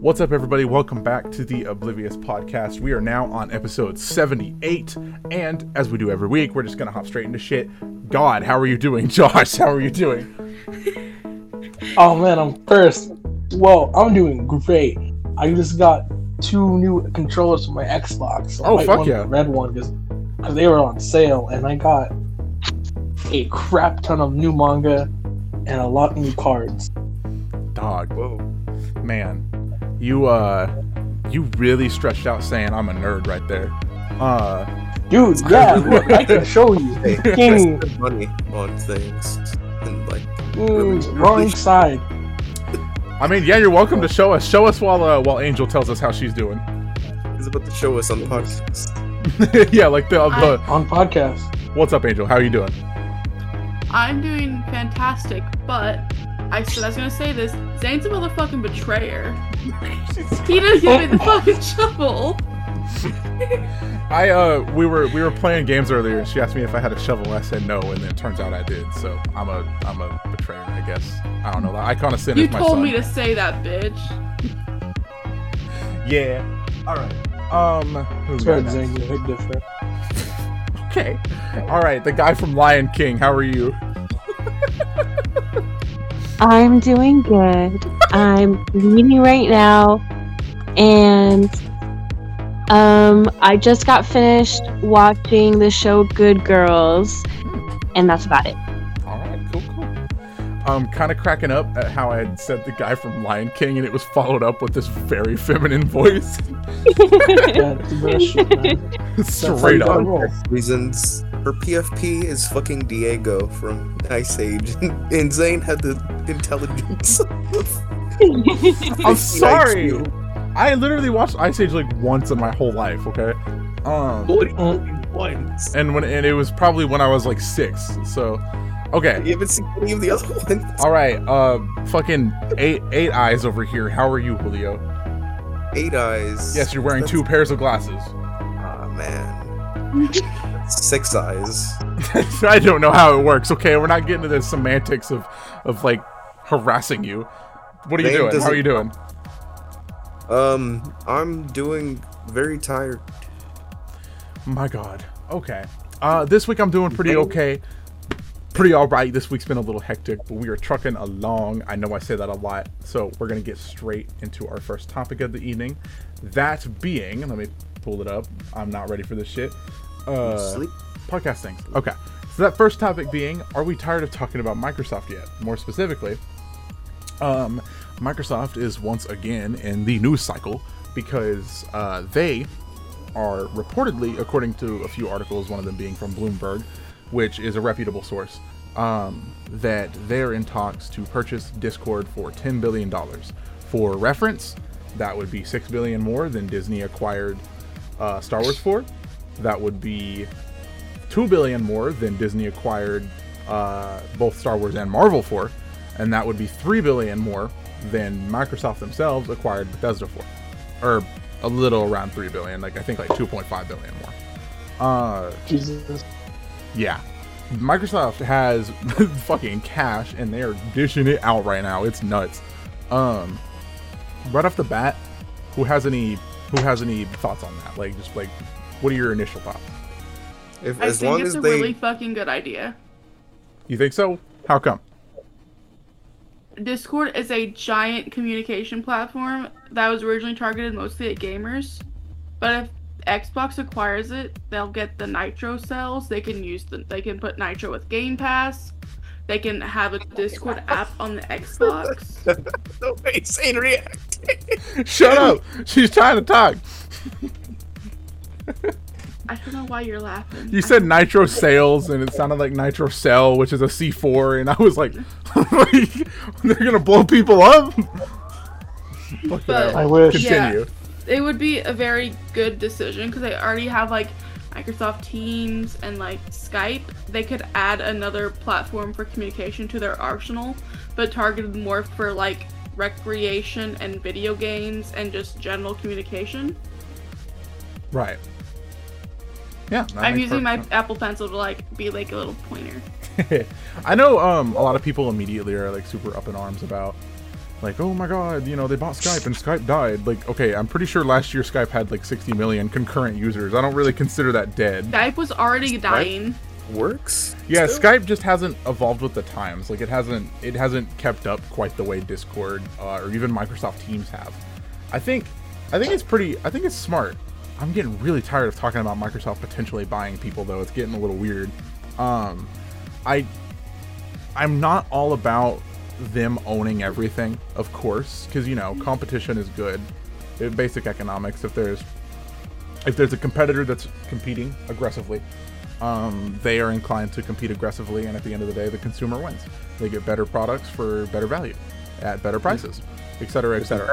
What's up, everybody? Welcome back to the Oblivious Podcast. We are now on episode 78, and as we do every week, we're just gonna hop straight into shit. God, how are you doing, Josh? How are you doing? Oh man, I'm first. Well, I'm doing great. I just got two new controllers for my Xbox. Oh, fuck yeah. and Red one because they were on sale, and I got a crap ton of new manga and a lot of new cards. Dog, Whoa. man, you uh, you really stretched out saying I'm a nerd right there. Uh, Dude, yeah, look, I can show you. Hey, I money on things and like mm, wrong side. I mean, yeah, you're welcome to show us. Show us while uh, while Angel tells us how she's doing. he's about to show us on the podcast. yeah, like the, the On podcast. what's up, Angel? How are you doing? I'm doing fantastic, but I said I was gonna say this. Zayne's a motherfucking betrayer. He didn't give me the fucking shovel. I uh we were we were playing games earlier and she asked me if I had a shovel. I said no, and then it turns out I did. So I'm a I'm a betrayer, I guess. I don't know. The icon of sin You is my told son. me to say that, bitch. Yeah. All right. Um. Who's Sorry, got Zane, you hit different. Okay. All right. The guy from Lion King. How are you? I'm doing good. I'm reading right now, and um, I just got finished watching the show Good Girls, and that's about it. All right. Cool. Cool. Um, kind of cracking up at how I had said the guy from Lion King, and it was followed up with this very feminine voice, Yeah, it's the best shit, man. That's straight you gotta up. Reasons her PFP is fucking Diego from Ice Age, and Zayne had the intelligence. I'm sorry. likes I literally watched Ice Age like once in my whole life. Okay. Um. What do you once? and when and it was probably when I was like six. So, okay, You haven't seen any of the other ones. all right. Uh, fucking eight eight eyes over here. How are you, Julio? Eight eyes. Yes, you're wearing That's- two pairs of glasses. Ah man. Six eyes. I don't know how it works. Okay, we're not getting to the semantics of of like harassing you. What are you doing? How are you doing? Um, I'm doing very tired. My God. Okay. Uh, this week I'm doing pretty okay. Pretty all right. This week's been a little hectic, but we are trucking along. I know I say that a lot, so we're gonna get straight into our first topic of the evening. That being, let me pull it up. I'm not ready for this shit. Uh, Sleep. podcast things. Okay. So that first topic being, are we tired of talking about Microsoft yet? More specifically, um, Microsoft is once again in the news cycle because uh, they are reportedly, according to a few articles, one of them being from Bloomberg, which is a reputable source, um, that they're in talks to purchase Discord for $10 billion. For reference, that would be 6 billion more than Disney acquired uh, Star Wars for. That would be 2 billion more than Disney acquired uh, both Star Wars and Marvel for. And that would be 3 billion more than Microsoft themselves acquired Bethesda for. Or a little around 3 billion, like I think like 2.5 billion more. Uh, Jesus. yeah. Microsoft has fucking cash and they are dishing it out right now. It's nuts. Um right off the bat, who has any who has any thoughts on that? Like just like what are your initial thoughts? If I as think long it's as a they really fucking good idea. You think so? How come? Discord is a giant communication platform that was originally targeted mostly at gamers. But if Xbox acquires it, they'll get the Nitro cells. They can use the they can put Nitro with Game Pass. They can have a Discord app on the Xbox. the way Zayne reacted. Shut up! She's trying to talk. I don't know why you're laughing. You said Nitro Sales and it sounded like Nitro Cell, which is a C4, and I was like, they're gonna blow people up. But- I wish. Yeah. Continue. it would be a very good decision because they already have like Microsoft Teams and like Skype. They could add another platform for communication to their arsenal, but targeted more for like recreation and video games and just general communication. Right. Yeah. I'm using my perfect Apple Pencil to like be like a little pointer. I know um a lot of people immediately are like super up in arms about like oh my god you know they bought Skype and Skype died like okay I'm pretty sure last year Skype had like 60 million concurrent users I don't really consider that dead Skype was already dying. Works? yeah still? Skype just hasn't evolved with the times like it hasn't it hasn't kept up quite the way Discord uh, or even Microsoft Teams have I think I think it's pretty I think it's smart I'm getting really tired of talking about Microsoft potentially buying people though it's getting a little weird um I I'm not all about them owning everything, of course, because you know competition is good. In basic economics, if there's if there's a competitor that's competing aggressively, um, they are inclined to compete aggressively, and at the end of the day, the consumer wins. They get better products for better value, at better prices, et cetera, et cetera.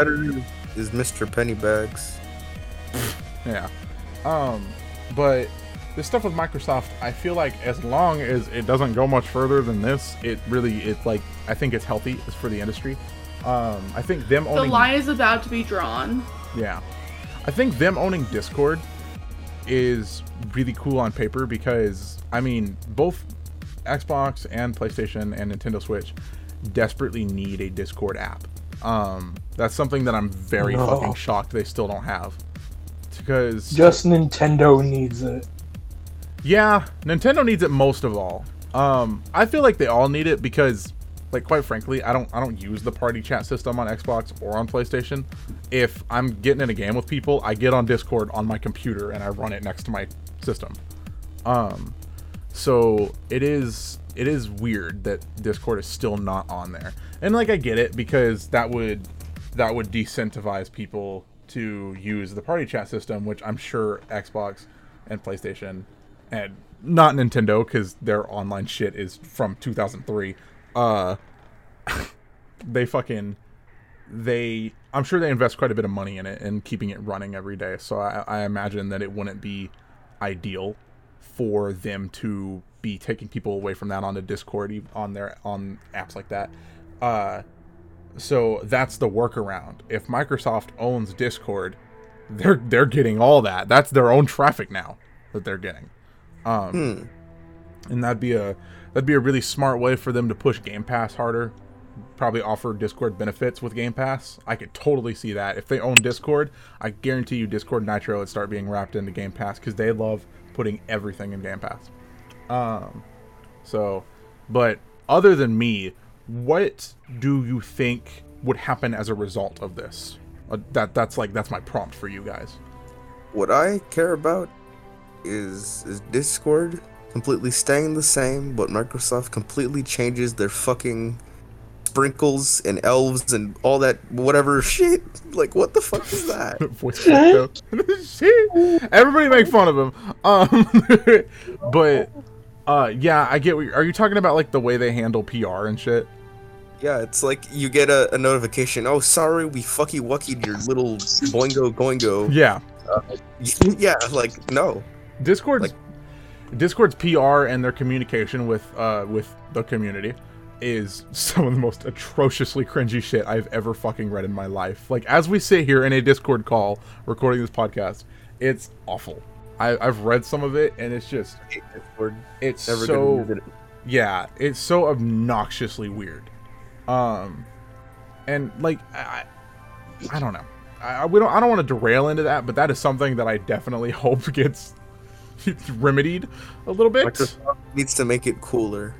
Is Mr. Pennybags. Yeah. Um, but the stuff with Microsoft, I feel like as long as it doesn't go much further than this, it really it's like I think it's healthy it's for the industry. Um, I think them The owning line is about to be drawn. yeah, I think them owning Discord is really cool on paper because I mean both Xbox and PlayStation and Nintendo Switch desperately need a Discord app. Um, that's something that I'm very No. fucking shocked they still don't have. Because Just Nintendo needs it. Yeah, Nintendo needs it most of all. Um, I feel like they all need it because, like, quite frankly, I don't I don't use the party chat system on Xbox or on PlayStation. If I'm getting in a game with people, I get on Discord on my computer and I run it next to my system. Um, so it is it is weird that Discord is still not on there. And like I get it because that would that would decentivize people to use the party chat system, which I'm sure Xbox and PlayStation and not Nintendo because their online shit is from 2003. Uh, they fucking they I'm sure they invest quite a bit of money in it and keeping it running every day. So I, I imagine that it wouldn't be ideal for them to be taking people away from that onto Discord on their on apps like that. Uh, so that's the workaround. If Microsoft owns Discord, they're they're getting all that. That's their own traffic now that they're getting. Um, Hmm. and that'd be a that'd be a really smart way for them to push Game Pass harder. Probably offer Discord benefits with Game Pass. I could totally see that. If they own Discord, I guarantee you Discord Nitro would start being wrapped into Game Pass because they love putting everything in Game Pass. Um, so, but other than me, what do you think would happen as a result of this? Uh, that that's like that's my prompt for you guys. What I care about is is Discord completely staying the same, but Microsoft completely changes their fucking sprinkles and elves and all that whatever shit. Like what the fuck is that? voice crack though. Shit. Everybody make fun of him. Um, but uh, yeah, I get. What you're, are you talking about like the way they handle PR and shit? Yeah, it's like you get a, a notification. Oh, sorry, we fucky wuckied your little boingo goingo. Yeah, yeah, like no. Discord's Like- Discord's PR and their communication with uh with the community is some of the most atrociously cringy shit I've ever fucking read in my life. Like as we sit here in a Discord call recording this podcast, it's awful. I, I've read some of it and it's just I hate Discord. it's Never so it. yeah it's so obnoxiously weird um and like i i don't know i, I we don't i don't want to derail into that but that is something that i definitely hope gets remedied a little bit Microsoft needs to make it cooler.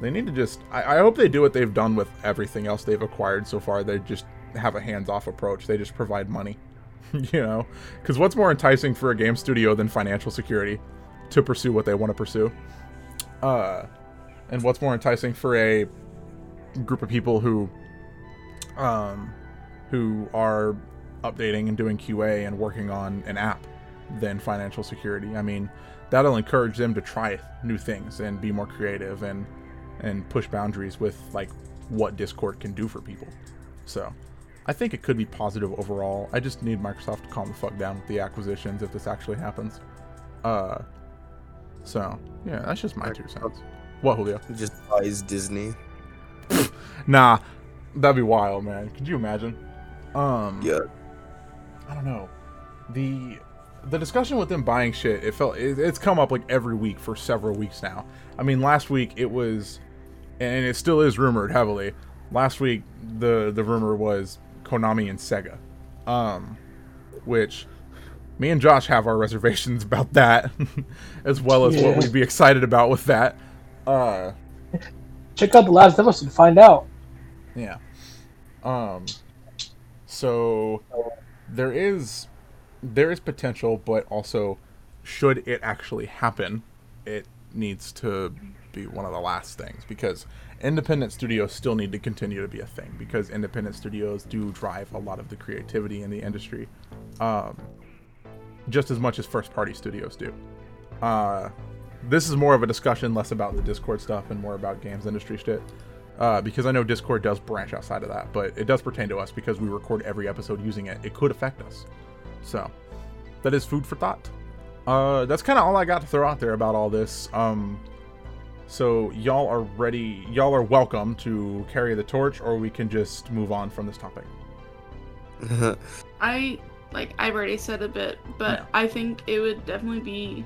they need to just I, I hope they do what they've done with everything else they've acquired so far they just have a hands-off approach they just provide money you know? Because what's more enticing for a game studio than financial security to pursue what they want to pursue? Uh and what's more enticing for a group of people who um who are updating and doing qa and working on an app than financial security? I mean that'll encourage them to try new things and be more creative and and push boundaries with like what discord can do for people. So i think it could be positive overall i just need microsoft to calm the fuck down with the acquisitions if this actually happens uh so yeah that's just my two cents what julio just buys Disney. nah that'd be wild man could you imagine um Yeah. I don't know. The the discussion with them buying shit, it felt it, it's come up like every week for several weeks now. I mean, last week it was, and it still is rumored heavily. Last week the the rumor was Konami and Sega, um, which me and Josh have our reservations about that, as well as what we'd be excited about with that. Uh, Check out the last episode to find out. yeah. Um so there is there is potential, but also should it actually happen, it needs to be one of the last things because independent studios still need to continue to be a thing because independent studios do drive a lot of the creativity in the industry. Um just as much as first party studios do. Uh this is more of a discussion less about the Discord stuff and more about games industry shit uh, because I know Discord does branch outside of that, but it does pertain to us because we record every episode using it. It could affect us. So, that is food for thought. Uh, that's kind of all I got to throw out there about all this. Um, so, y'all are ready. Y'all are welcome to carry the torch, or we can just move on from this topic. I like I've already said a bit, but Yeah. I think it would definitely be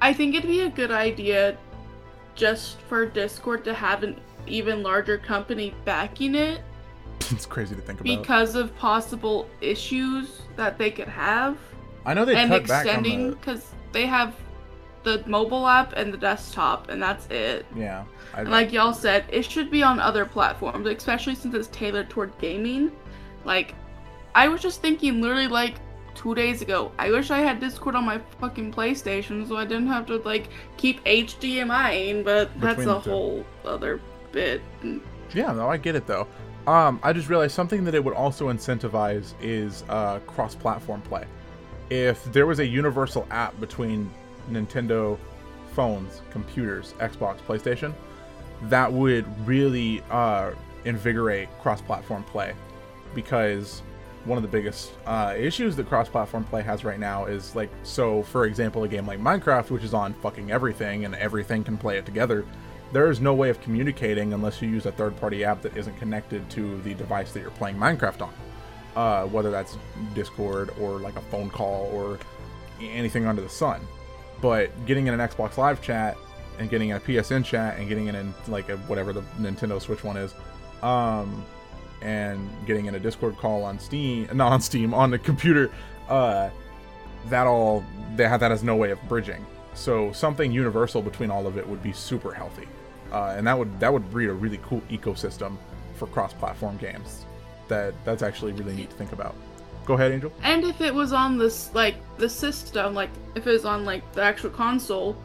I think it'd be a good idea just for Discord to have an even larger company backing it it's crazy to think about. because of possible issues that they could have I know they and cut extending the. because they have the mobile app and the desktop and that's it. Yeah. And like y'all said, it should be on other platforms, especially since it's tailored toward gaming. Like, I was just thinking literally like two days ago, I wish I had Discord on my fucking PlayStation so I didn't have to like keep HDMIing, but that's a whole other bit. Yeah, no, I get it though. Um, I just realized something that it would also incentivize is uh, cross-platform play. If there was a universal app between Nintendo phones, computers, Xbox, PlayStation, that would really uh, invigorate cross-platform play. Because one of the biggest uh, issues that cross-platform play has right now is like, so for example, a game like Minecraft, which is on fucking everything and everything can play it together there is no way of communicating unless you use a third party app that isn't connected to the device that you're playing Minecraft on. Uh, whether that's Discord or like a phone call or anything under the sun. But getting in an Xbox Live chat and getting a PSN chat and getting in, in like a, whatever the Nintendo Switch one is, um, and getting in a Discord call on Steam, not on Steam, on the computer, uh, that all they have that has no way of bridging. So something universal between all of it would be super healthy, uh, and that would that would breed a really cool ecosystem for cross-platform games. That that's actually really neat to think about. Go ahead, Angel. And if it was on this like the system, like if it was on like the actual console,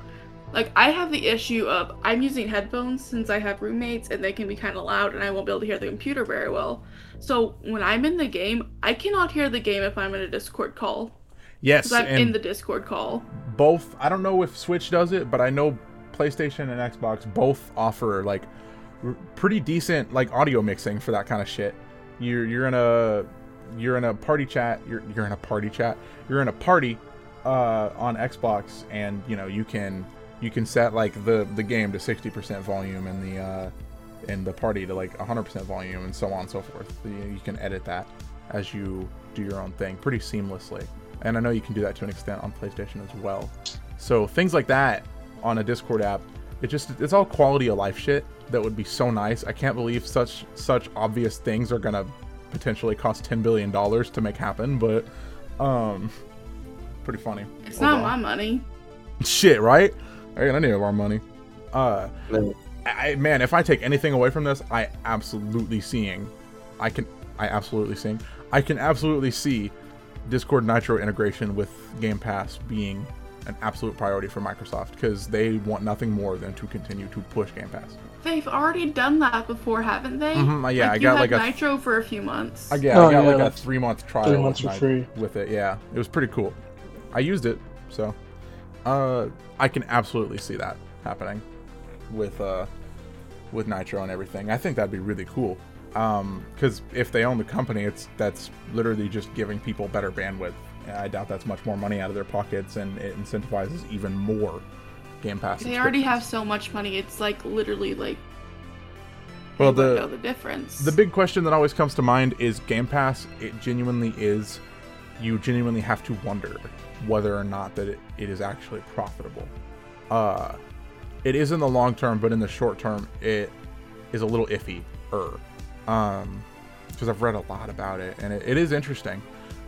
like I have the issue of I'm using headphones since I have roommates and they can be kind of loud and I won't be able to hear the computer very well. So when I'm in the game, I cannot hear the game if I'm in a Discord call. Yes, I'm in the Discord call. both. I don't know if Switch does it, but I know PlayStation and Xbox both offer like r- pretty decent like audio mixing for that kind of shit. You're you're in a you're in a party chat. You're you're in a party chat. You're in a party uh, on Xbox, and you know you can you can set like the the game to 60% volume and the uh, and the party to like 100% volume and so on and so forth. You, you can edit that as you do your own thing pretty seamlessly. And I know you can do that to an extent on PlayStation as well. So things like that on a Discord app, it just it's all quality of life shit that would be so nice. I can't believe such such obvious things are gonna potentially cost 10 billion dollars to make happen, but um pretty funny. It's not overall. my money. Shit, right? Hey, I need our money. Uh, Man. I, man, if I take anything away from this, I absolutely seeing, I can, I absolutely seeing, I can absolutely see Discord Nitro integration with Game Pass being an absolute priority for Microsoft because they want nothing more than to continue to push Game Pass. They've already done that before, haven't they? Mhm, yeah, I you got had like a- Nitro for a few months. I, yeah, Oh, I got yeah, like a three month trial three months with, for free. with it. Yeah, it was pretty cool. I used it, so uh, I can absolutely see that happening with uh, with Nitro and everything. I think that'd be really cool. Um, because if they own the company, it's that's literally just giving people better bandwidth. I doubt that's much more money out of their pockets, and it incentivizes even more Game Pass. they already have so much money. It's like literally like Well, the know the difference. The big question that always comes to mind is Game Pass. It genuinely is you genuinely have to wonder whether or not that it, it is actually profitable. Uh, it is in the long term, but in the short term, it is a little iffy. Er, um, because I've read a lot about it, and it, it is interesting.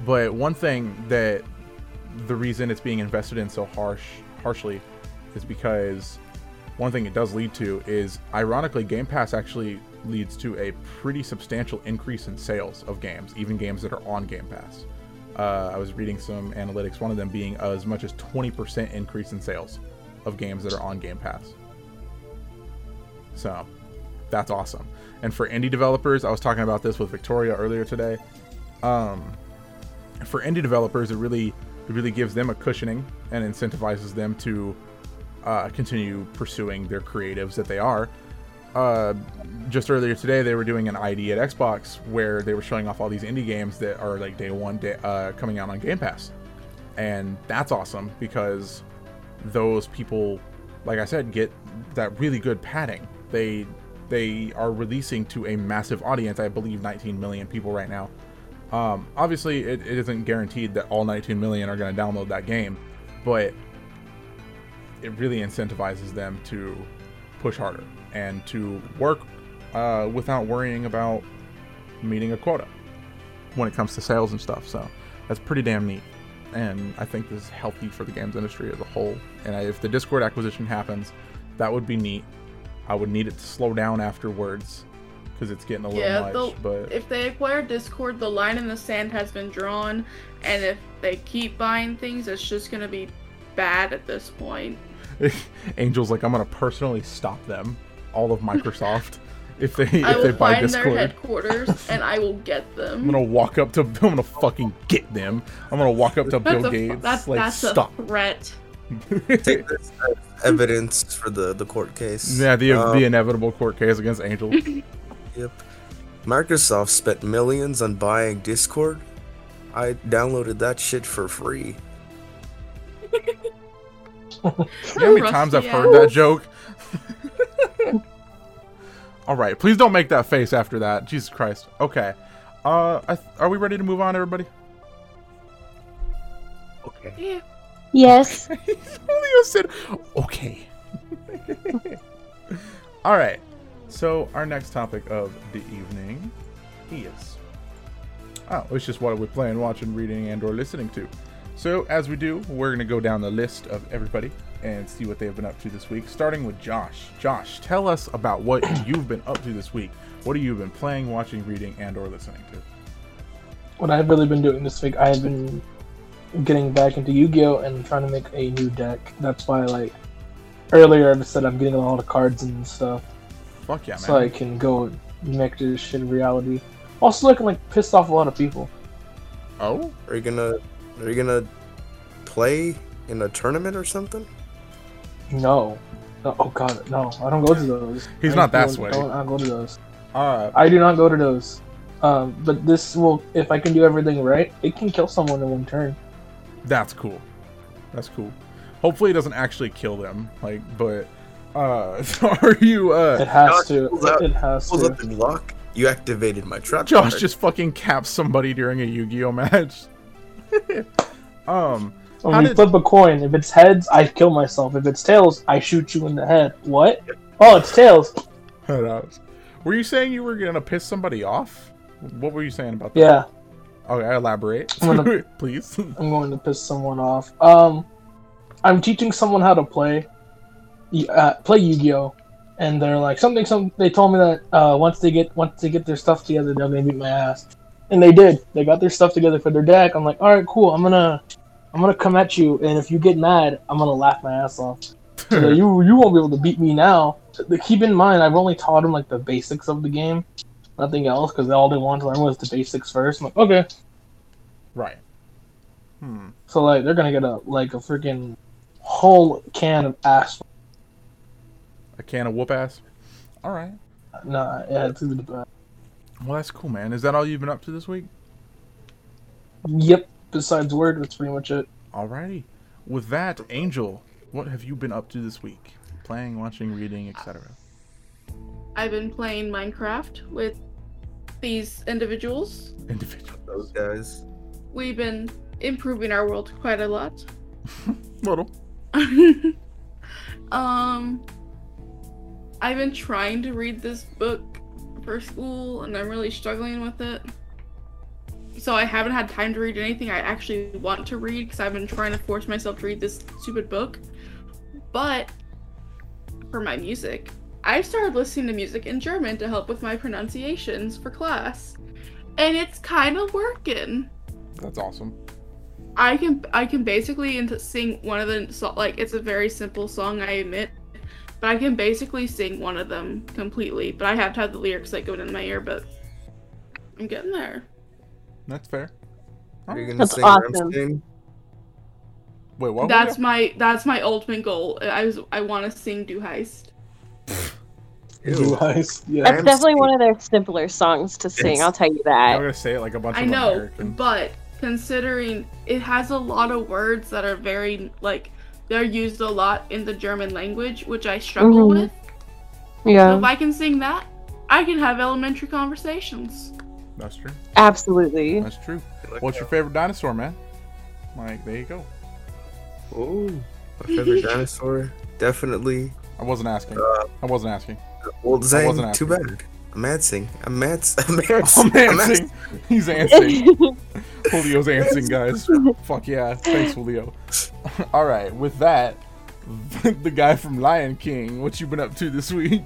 But one thing that the reason it's being invested in so harsh harshly is because one thing it does lead to is ironically Game Pass actually leads to a pretty substantial increase in sales of games, even games that are on Game Pass. Uh, I was reading some analytics, one of them being as much as 20% increase in sales of games that are on Game Pass. So that's awesome. And for indie developers, I was talking about this with Victoria earlier today. Um, for indie developers, it really it really gives them a cushioning and incentivizes them to uh, continue pursuing their creatives that they are. Uh, just earlier today, they were doing an ID at Xbox where they were showing off all these indie games that are like day one day, uh, coming out on Game Pass, and that's awesome because those people, like I said, get that really good padding. They they are releasing to a massive audience. I believe 19 million people right now. Um, obviously, it, it isn't guaranteed that all 19 million are going to download that game, but it really incentivizes them to push harder and to work uh, without worrying about meeting a quota when it comes to sales and stuff. So that's pretty damn neat. And I think this is healthy for the games industry as a whole. And I, if the Discord acquisition happens, that would be neat. I would need it to slow down afterwards because it's getting a little Yeah, much. But If they acquire Discord, the line in the sand has been drawn, and if they keep buying things, it's just gonna be bad at this point. Angel's like, I'm gonna personally stop them, all of Microsoft, if they I if they will buy find their Discord. headquarters and I will get them. I'm gonna walk up to. I'm gonna fucking get them. I'm gonna walk up to That's Bill a, Gates. that's, like, that's stop. a threat. Take this as evidence for the, the court case. yeah, the Um, the inevitable court case against Angel. Yep. Microsoft spent millions on buying Discord. I downloaded that shit for free. You know how many times I've Rusty heard that joke? All right, please don't make that face after that. Jesus Christ. Okay. Uh, I th- are we ready to move on, everybody? Okay. Yeah. Yes. Julio said, "Okay." All right. So our next topic of the evening is oh, it's just what we're playing, watching, reading, and/or listening to. So as we do, we're gonna go down the list of everybody and see what they've been up to this week. Starting with Josh. Josh, tell us about what you've been up to this week. What have you been playing, watching, reading, and/or listening to? What I've really been doing this week, I have been getting back into Yu-Gi-Oh and trying to make a new deck. That's why, like earlier, I said I'm getting all the cards and stuff, Fuck yeah, man. so I can go make this shit reality. Also, I can like piss off a lot of people. oh, Are you gonna are you gonna play in a tournament or something? No. no oh god, no! I don't go to those. He's I not that don't- sweaty. I don't, go to those. uh, I do not go to those. Um, but this will, if I can do everything right, it can kill someone in one turn. That's cool. That's cool. Hopefully it doesn't actually kill them. Like, but uh are you Uh, It has Josh to. pulls out- It has Pulls to. up the Glock. You activated my trap. Josh card. just fucking caps somebody during a Yu-Gi-Oh match? um When How we did- flip a coin, if it's heads, I kill myself. If it's tails, I shoot you in the head. What? Oh, it's tails. were you saying you were gonna piss somebody off? What were you saying about that? Yeah, Okay, elaborate. I'm gonna- Please. I'm going to piss someone off. Um, I'm teaching someone how to play, uh, play Yu-Gi-Oh, and they're like something. Some they told me that uh, once they get once they get their stuff together, they're gonna beat my ass, and they did. They got their stuff together for their deck. I'm like, all right, cool. I'm gonna I'm gonna come at you, and if you get mad, I'm gonna laugh my ass off. So you you won't be able to beat me now. Keep in mind, I've only taught them like the basics of the game, nothing else, because all they wanted to learn was the basics first. I'm like, okay. right. Hmm. So like they're gonna get a like a freaking whole can of ass. A can of whoop ass. Alright. Nah, yeah, it's the Well that's cool, man. Is that all you've been up to this week? Yep. Besides Word, that's pretty much it. Alrighty. With that, Angel, what have you been up to this week? Playing, watching, reading, etc. I've been playing Minecraft with these individuals. Individual. those guys. we've been improving our world quite a lot. Little. um, I've been trying to read this book for school, and I'm really struggling with it. So I haven't had time to read anything I actually want to read because I've been trying to force myself to read this stupid book. But for my music, I've started listening to music in German to help with my pronunciations for class, and it's kind of working. That's awesome. I can I can basically sing one of the like it's a very simple song I admit, but I can basically sing one of them completely. But I have to have the lyrics like going in my ear. But I'm getting there. That's fair. Are you gonna That's sing awesome. Rammstein? Wait, what? that's my that's my ultimate goal. I was I want to sing Du hast. Ew. Nice. Yeah. That's Ramsey. definitely one of their simpler songs to sing. Yes. I'll tell you that. I'm gonna say it like a bunch I of know, American. but considering it has a lot of words that are very like they're used a lot in the German language, which I struggle Mhm. with. So Yeah, if I can sing that, I can have elementary conversations. That's true. absolutely. That's true. What's your favorite dinosaur, man? Like, there you go. Oh, my favorite dinosaur. Definitely. I wasn't asking. Uh, I wasn't asking. Well, Zayne, wasn't too bad. I'm answering. I'm ants. I'm ants. I'm I'm answering. He's answering. Julio's answering, guys. Fuck yeah. Thanks, Julio. All right. With that, the guy from Lion King. What you been up to this week?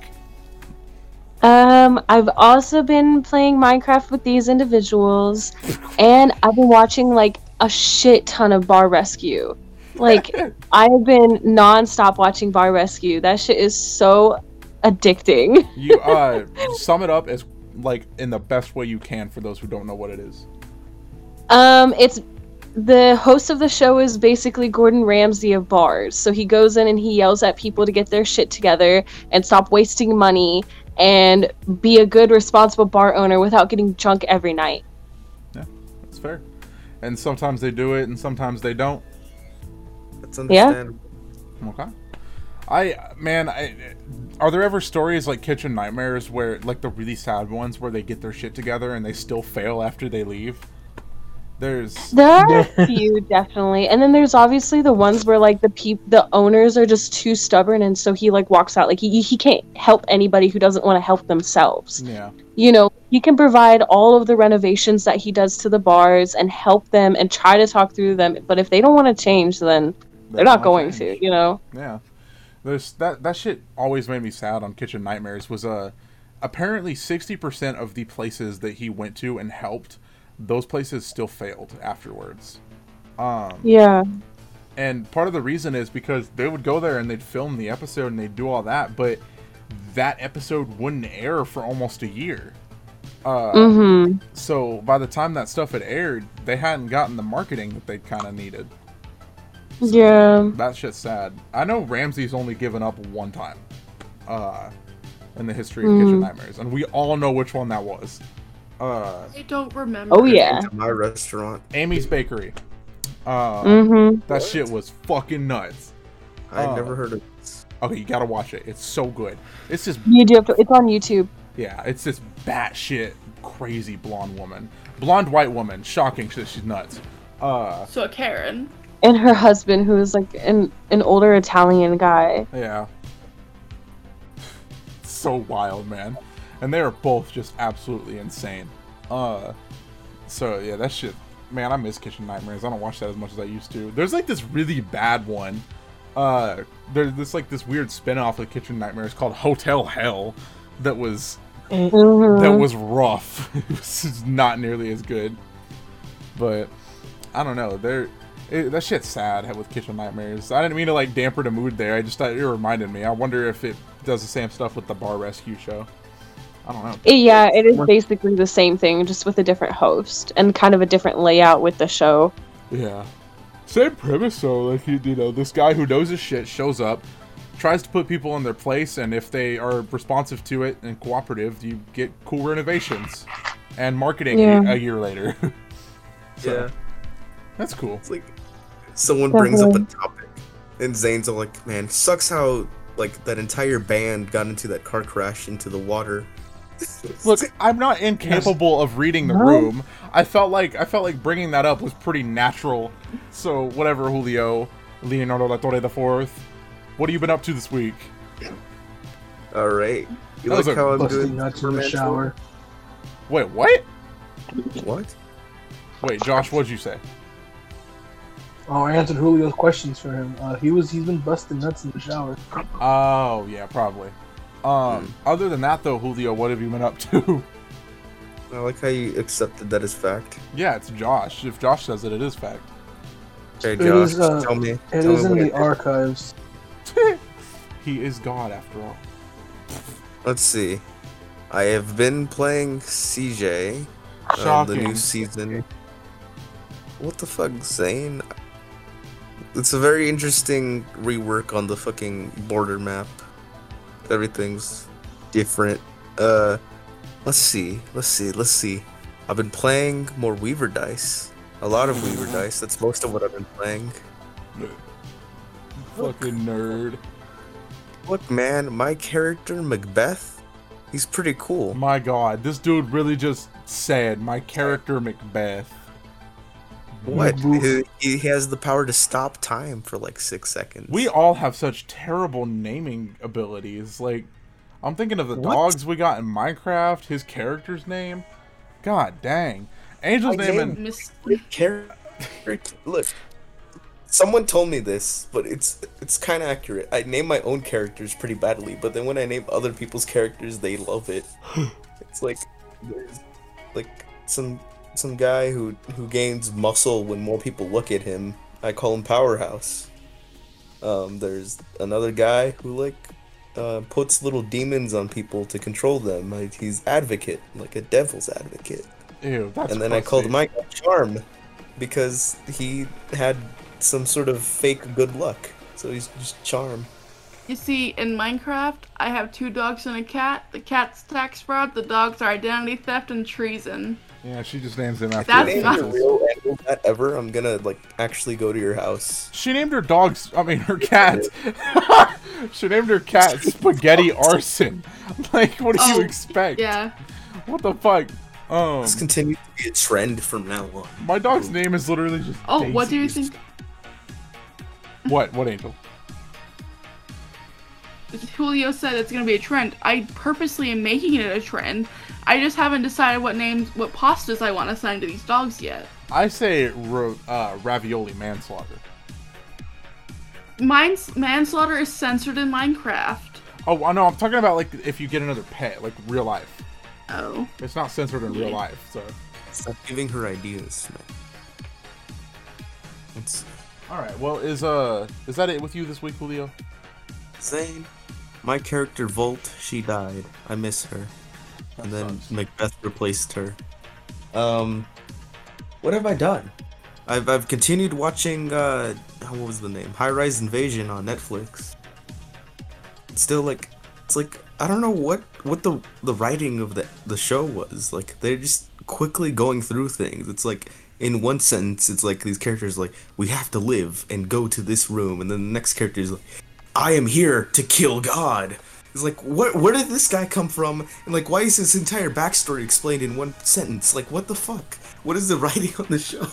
Um, I've also been playing Minecraft with these individuals, and I've been watching like a shit ton of Bar Rescue. Like, I've been nonstop watching Bar Rescue. That shit is so addicting. You uh sum it up as like in the best way you can for those who don't know what it is. Um, it's the host of the show is basically Gordon Ramsay of bars. So he goes in and he yells at people to get their shit together and stop wasting money and be a good, responsible bar owner without getting drunk every night. Yeah, that's fair. And sometimes they do it, and sometimes they don't. That's Yeah. Okay. I man, I, are there ever stories like Kitchen Nightmares where like the really sad ones where they get their shit together and they still fail after they leave? There's There are a few definitely, and then there's obviously the ones where like the peop- the owners are just too stubborn, and so he like walks out. Like he he can't help anybody who doesn't want to help themselves. yeah. You know, he can provide all of the renovations that he does to the bars and help them and try to talk through them. But if they don't want to change, then they're not going to. You know. Yeah. There's that that shit always made me sad on Kitchen Nightmares was uh apparently 60% of the places that he went to and helped those places still failed afterwards. Um Yeah. and part of the reason is because they would go there and they'd film the episode and they'd do all that, but that episode wouldn't air for almost a year. Uh Mm-hmm. so by the time that stuff had aired, they hadn't gotten the marketing that they kind of needed. Yeah. That shit's sad. I know Ramsay's only given up one time, uh, in the history of Kitchen Mm. Nightmares, and we all know which one that was. Uh, I don't remember. Oh yeah. My restaurant. Amy's Bakery. Uh, Mm-hmm. that shit was fucking nuts. I Oh. never heard of this. Okay, you gotta watch it. It's so good. It's just You do have to. It's on YouTube. yeah, it's this batshit crazy blonde woman, blonde white woman. Shocking shit. She's nuts. Uh, So a Karen. And her husband, who is like an an older Italian guy. Yeah. So wild, man. And they are both just absolutely insane. Uh so yeah, that shit man, I miss Kitchen Nightmares. I don't watch that as much as I used to. There's like this really bad one. Uh there's this like this weird spin-off of Kitchen Nightmares called Hotel Hell that was Mhm. that was rough. it was not nearly as good. But I don't know. They're it, that shit's sad with Kitchen Nightmares. I didn't mean to like damper the mood there. I just thought it reminded me. I wonder if it does the same stuff with the Bar Rescue show. I don't know. Yeah, it is basically the same thing, just with a different host and kind of a different layout with the show. Yeah. Same premise though. Like you, you know, this guy who knows his shit shows up, tries to put people in their place, and if they are responsive to it and cooperative, you get cool renovations and marketing a- Yeah. a, year later. So, Yeah. That's cool. It's like someone brings up a topic, and Zayne's all like, "Man, sucks how like that entire band got into that car crash into the water." Look, I'm not incapable of reading the No. room. I felt like I felt like bringing that up was pretty natural. So whatever, Julio, Leonardo La Torre the Fourth. What have you been up to this week? All right. You That was like how I'm doing nuts in the shower. Wait, what? What? Wait, Josh, what'd you say? Oh, I answered Julio's questions for him. Uh, he was he's been busting nuts in the shower. Oh, yeah, probably. Um, other than that though, Julio, what have you been up to? I like how you accepted that as fact. yeah, it's Josh. If Josh says it, it is fact. Okay, Josh, is, uh, tell me. It tell is me in the I archives. he is God after all. Let's see. I have been playing Siege. Um, the new season. What the fuck, Zayne? It's a very interesting rework on the fucking border map. Everything's different. Uh, let's see. Let's see. Let's see. I've been playing more Weaver dice. A lot of Weaver dice. That's most of what I've been playing. Fucking nerd. Look, man, my character Macbeth, he's pretty cool. My God, this dude really just said my character Macbeth. What? He, he has the power to stop time for like six seconds. We all have such terrible naming abilities. Like, I'm thinking of the What? dogs we got in Minecraft. His character's name. God dang. Angel's My name name- and Miss. Look, someone told me this, but it's it's kind of accurate. I name my own characters pretty badly, but then when I name other people's characters, they love it. it's like there's like some some guy who who gains muscle when more people look at him. I call him Powerhouse. Um, there's another guy who like uh, puts little demons on people to control them. Like he's advocate, like a devil's advocate ew. That's and then I crusty. called my guy Charm because he had some sort of fake good luck. So he's just Charm. You see, in Minecraft, I have two dogs and a cat. The cat's tax fraud, the dogs are identity theft and treason. Yeah, she just names him after. That's not- real animal pet ever. I'm gonna like actually go to your house. She named her dogs. I mean, her cat. she named her cat Spaghetti Arson. Like, what do you Oh, expect? Yeah. What the fuck? Um, This continues to be a trend from now on. my dog's name is literally just. Oh, what do you think? What? What angel? Julio said it's gonna be a trend. I purposely am making it a trend. I just haven't decided what names, what pastas I want to assign to these dogs yet. I say ra- uh, ravioli manslaughter. Mine's manslaughter is censored in Minecraft. Oh, I know. I'm talking about like if you get another pet, like real life. Oh. It's not censored in real life, so. Stop giving her ideas. It's All right. Well, is uh, is that it with you this week, Julio? Zayne. My character Volt, she died. I miss her. And then. Macbeth replaced her. Um, what have I done? I've I've continued watching. Uh, what was the name? High Rise Invasion on Netflix. It's still like, it's like I don't know what what the the writing of the the show was. Like they're just quickly going through things. It's like in one sentence, it's like these characters like we have to live and go to this room, and then the next character is like, I am here to kill God. It's like, what? Where did this guy come from? And like, why is his entire backstory explained in one sentence? Like, what the fuck? What is the writing on the show?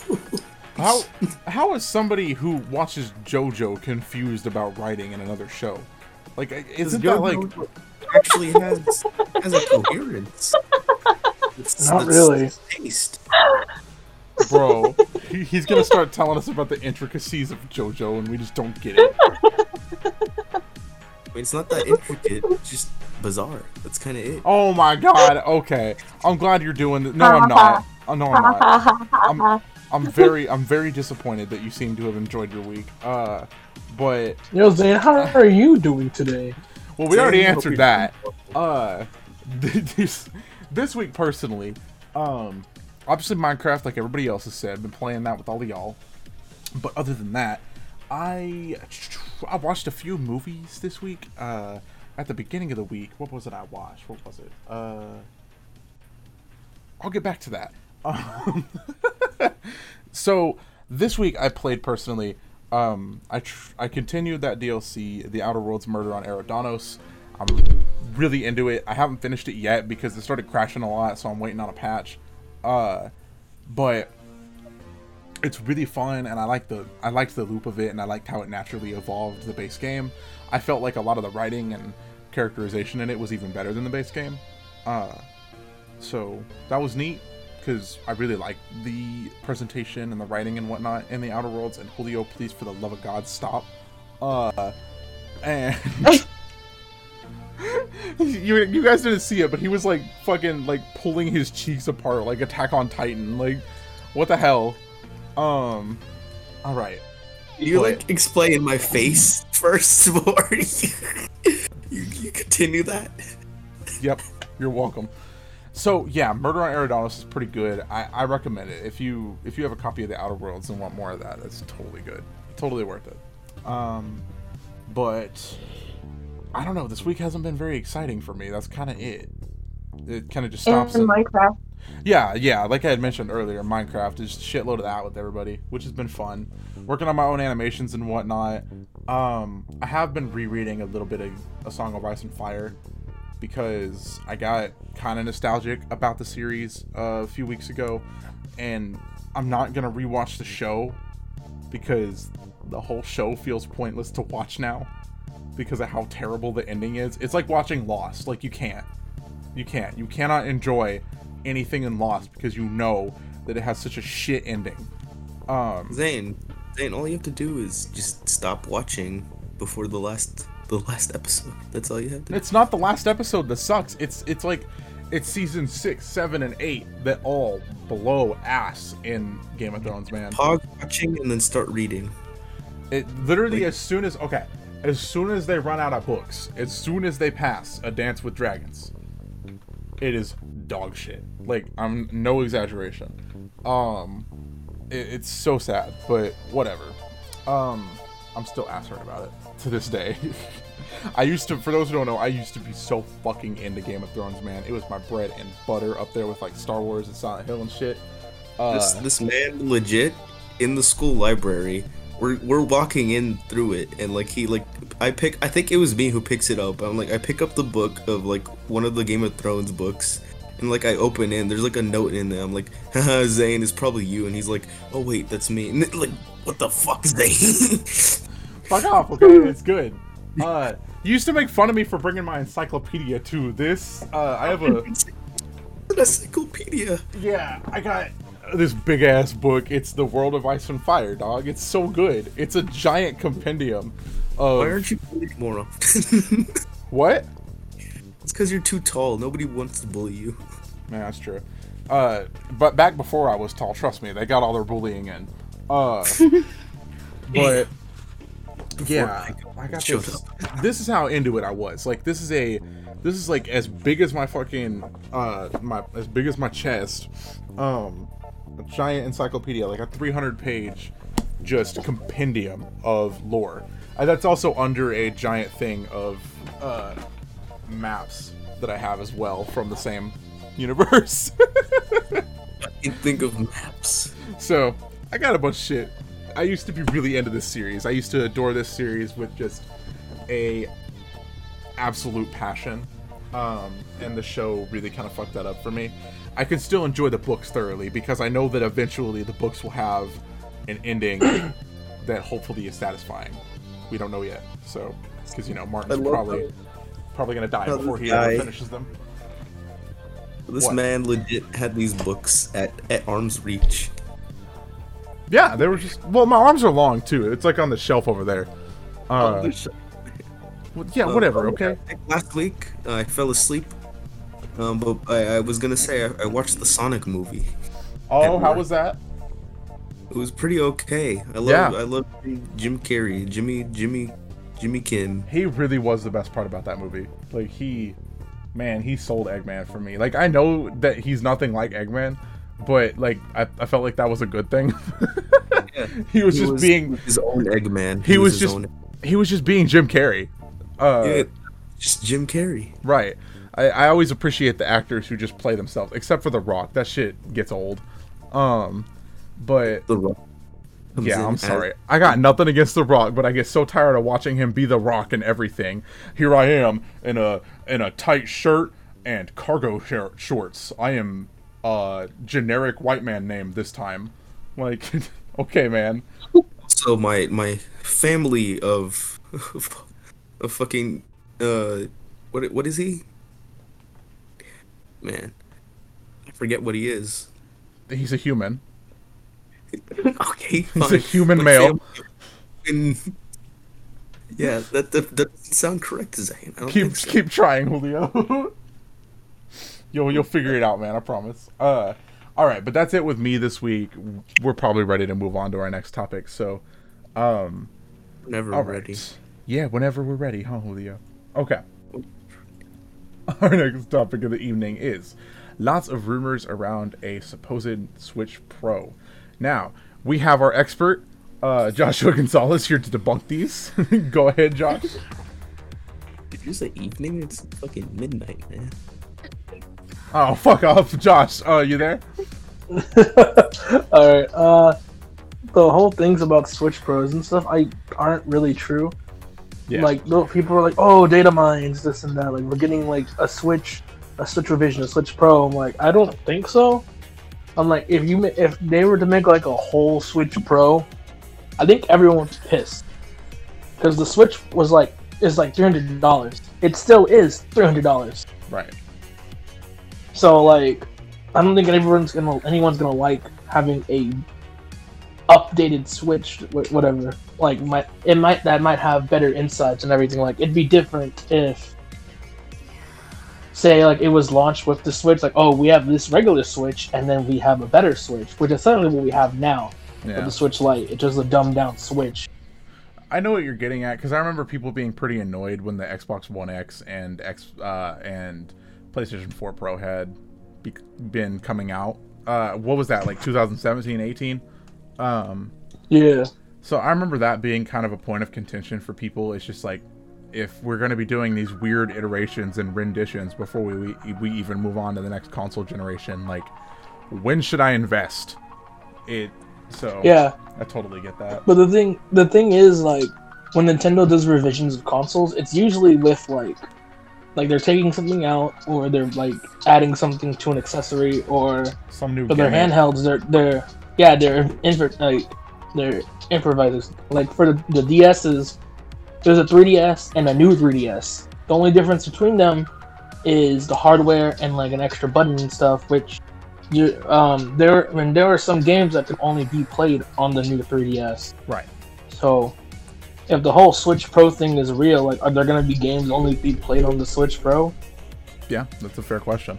How how is somebody who watches JoJo confused about writing in another show? Like, isn't that like actually has has a coherence? It's, Not it's really. Taste. bro? he, he's gonna start telling us about the intricacies of JoJo, and we just don't get it. I mean, it's not that intricate. It's just bizarre. That's kind of it. Oh my god. Okay, I'm glad you're doing this. No, I'm not. Oh, no, I'm not. I'm, I'm very, I'm very disappointed that you seem to have enjoyed your week. Uh, but Yo, Zayne, how are you doing today? well, we already Zayne, hope answered that. Uh, this this week personally, um, obviously Minecraft, like everybody else has said, been playing that with all of y'all. But other than that, I I watched a few movies this week. Uh, at the beginning of the week, what was it I watched? What was it? Uh, I'll get back to that. Um, so this week I played personally. Um, I tr- I continued that DLC, The Outer Worlds Murder on Eridanos. I'm really into it. I haven't finished it yet because it started crashing a lot, so I'm waiting on a patch. Uh, but it's really fun, and I like the I liked the loop of it, and I liked how it naturally evolved the base game. I felt like a lot of the writing and characterization in it was even better than the base game. Uh, so that was neat because I really liked the presentation and the writing and whatnot in the Outer Worlds. And Julio, please, for the love of God, stop. Uh, and you you guys didn't see it, but he was like fucking like pulling his cheeks apart like Attack on Titan. Like, what the hell? Um, all right. You like explain my face first before you, you, you continue that. Yep, you're welcome. So yeah, Murder on Eridanos is pretty good. I, I recommend it. If you if you have a copy of the Outer Worlds and want more of that, That's totally good. Totally worth it. Um, but I don't know. This week hasn't been very exciting for me. That's kind of it. It kind of just stops. And and- Minecraft. yeah, yeah. Like I had mentioned earlier, Minecraft is shitload of that with everybody, which has been fun. Working on my own animations and whatnot. Um, I have been rereading a little bit of A Song of Ice and Fire because I got kind of nostalgic about the series uh, a few weeks ago, and I'm not gonna rewatch the show because the whole show feels pointless to watch now because of how terrible the ending is. It's like watching Lost. Like you can't, you can't, you cannot enjoy anything in Lost because you know that it has such a shit ending. Um, Zayne, Zayne, all you have to do is just stop watching before the last the last episode. That's all you have to do. it's not the last episode that sucks. It's it's like it's season six, seven, and eight that all blow ass in Game of Thrones, man. Pause watching and then start reading. It literally as soon as okay, as soon as they run out of books, as soon as they pass A Dance with Dragons, it is dog shit. Like I'm no exaggeration. Um, it, it's so sad, but whatever. Um, I'm still ass hurt about it to this day. I used to, for those who don't know, I used to be so fucking into Game of Thrones, man. It was my bread and butter up there with like Star Wars and Silent Hill and shit. Uh, this this man legit in the school library. We're we're walking in through it and like he like I pick I think it was me who picks it up. I'm like I pick up the book of like one of the Game of Thrones books and like I open in there's like a note in there. I'm like, haha, Zayne is probably you and he's like, Oh wait, that's me. And like what the fuck, Zayne? Fuck off, okay? It's good. Uh, you used to make fun of me for bringing my encyclopedia to this. Uh, I have a An encyclopedia. yeah. I got this big ass book. It's the World of Ice and Fire, dog. It's so good. It's a giant compendium of Why aren't you bullied more often? what? it's because you're too tall. Nobody wants to bully you. Man, that's true. Uh, but back before I was tall, trust me, they got all their bullying in. Uh, but yeah, I got Shut this. This is how into it I was. Like, this is a, this is like as big as my fucking, uh, my as big as my chest. Um, a giant encyclopedia, like a 300 page, just compendium of lore. Uh, that's also under a giant thing of uh, maps that I have as well from the same universe. You think of maps. so I got a bunch of shit. I used to be really into this series. I used to adore this series with just a absolute passion. Um, and the show really kind of fucked that up for me. I can still enjoy the books thoroughly because I know that eventually the books will have an ending that hopefully is satisfying. We don't know yet, so because you know Martin's probably probably gonna die before he ever guy- finishes them. This What? man legit had these books at, at arm's reach. Yeah, they were just well, my arms are long too. It's like on the shelf over there. Uh, well, yeah, Uh, whatever. um, Okay. Last week uh, I fell asleep, um, but I, I was gonna say I, I watched the Sonic movie. Oh, how work. was that? It was pretty okay. I love Yeah. I love Jim Carrey, Jimmy Jimmy Jimmy Kim. He really was the best part about that movie. Like he, man, he sold Eggman for me. Like I know that he's nothing like Eggman, but like I, I felt like that was a good thing. Yeah. he was just being his own Eggman. he was his just own- he was just being Jim Carrey. Uh, yeah, just Jim Carrey. Right. I, I always appreciate the actors who just play themselves, except for The Rock. That shit gets old. Um, but The Rock. Yeah, I'm as- sorry. I got nothing against The Rock, but I get so tired of watching him be The Rock and everything. Here I am in a in a tight shirt and cargo shor- shorts. I am a generic white man name this time. Like, okay, man. So my my family of of fucking uh what what is he? Man, I forget what he is. He's a human. okay, He's a fine. human My male. in- yeah, that, that that doesn't sound correct, Zayne. I don't Keep so. keep trying, Julio. you'll you'll figure it out, man. I promise. Uh, all right, but that's it with me this week. We're probably ready to move on to our next topic. So, um, Never right. ready. Yeah, whenever we're ready, huh, Julio? Okay. Our next topic of the evening is lots of rumors around a supposed Switch Pro. Now, we have our expert, uh, Joshua Gonzalez, here to debunk these. Go ahead, Josh. Did you say evening? It's fucking midnight, man. Oh, fuck off, Josh. Uh, you there? All right. Uh, the whole things about Switch Pros and stuff, I aren't really true. Yeah. Like, people are like, "Oh, data mines, this and that." Like, we're getting like a Switch, a Switch revision, a Switch Pro. I'm like, I don't think so. I'm like, if you if they were to make like a whole Switch Pro, I think everyone's pissed because the Switch was like is like three hundred dollars. It still is three hundred dollars. Right. So like, I don't think everyone's gonna anyone's gonna like having a updated Switch, whatever. Like, might it might that might have better insights and everything. Like, it'd be different if, say, like it was launched with the Switch. Like, oh, we have this regular Switch, and then we have a better Switch, which is essentially what we have now with the Switch Lite. It's just a dumbed down Switch. I know what you're getting at because I remember people being pretty annoyed when the Xbox One X and X uh, and PlayStation 4 Pro had be- been coming out. Uh, what was that like 2017, 18? Um, Yeah. so I remember that being kind of a point of contention for people. It's just like if we're going to be doing these weird iterations and renditions before we, we we even move on to the next console generation, like when should I invest? It so Yeah. I totally get that. But the thing, the thing is, like, when Nintendo does revisions of consoles, it's usually with like, like they're taking something out, or they're like adding something to an accessory, or Some new for their handhelds, they're they're yeah, they're like they're improvisers. Like for the, the DSs, there's a 3DS and a new 3DS. The only difference between them is the hardware and like an extra button and stuff, which you um there when there are some games that can only be played on the new 3DS. Right. So if the whole Switch Pro thing is real, like are there gonna be games only be played on the Switch Pro? Yeah, that's a fair question.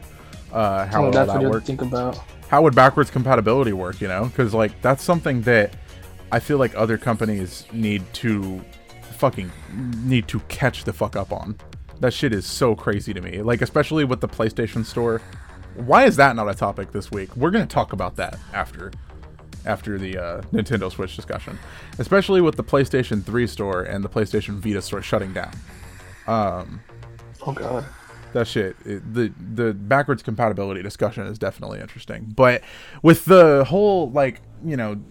Uh, how what that work? to think about. How would backwards compatibility work? You know, because like that's something that I feel like other companies need to fucking need to catch the fuck up on. That shit is so crazy to me. Like especially with the PlayStation Store. Why is that not a topic this week? We're gonna talk about that after after the uh, Nintendo Switch discussion, especially with the PlayStation 3 store and the PlayStation Vita store shutting down. Um, Oh god. That shit it, the the backwards compatibility discussion is definitely interesting. But with the whole like you know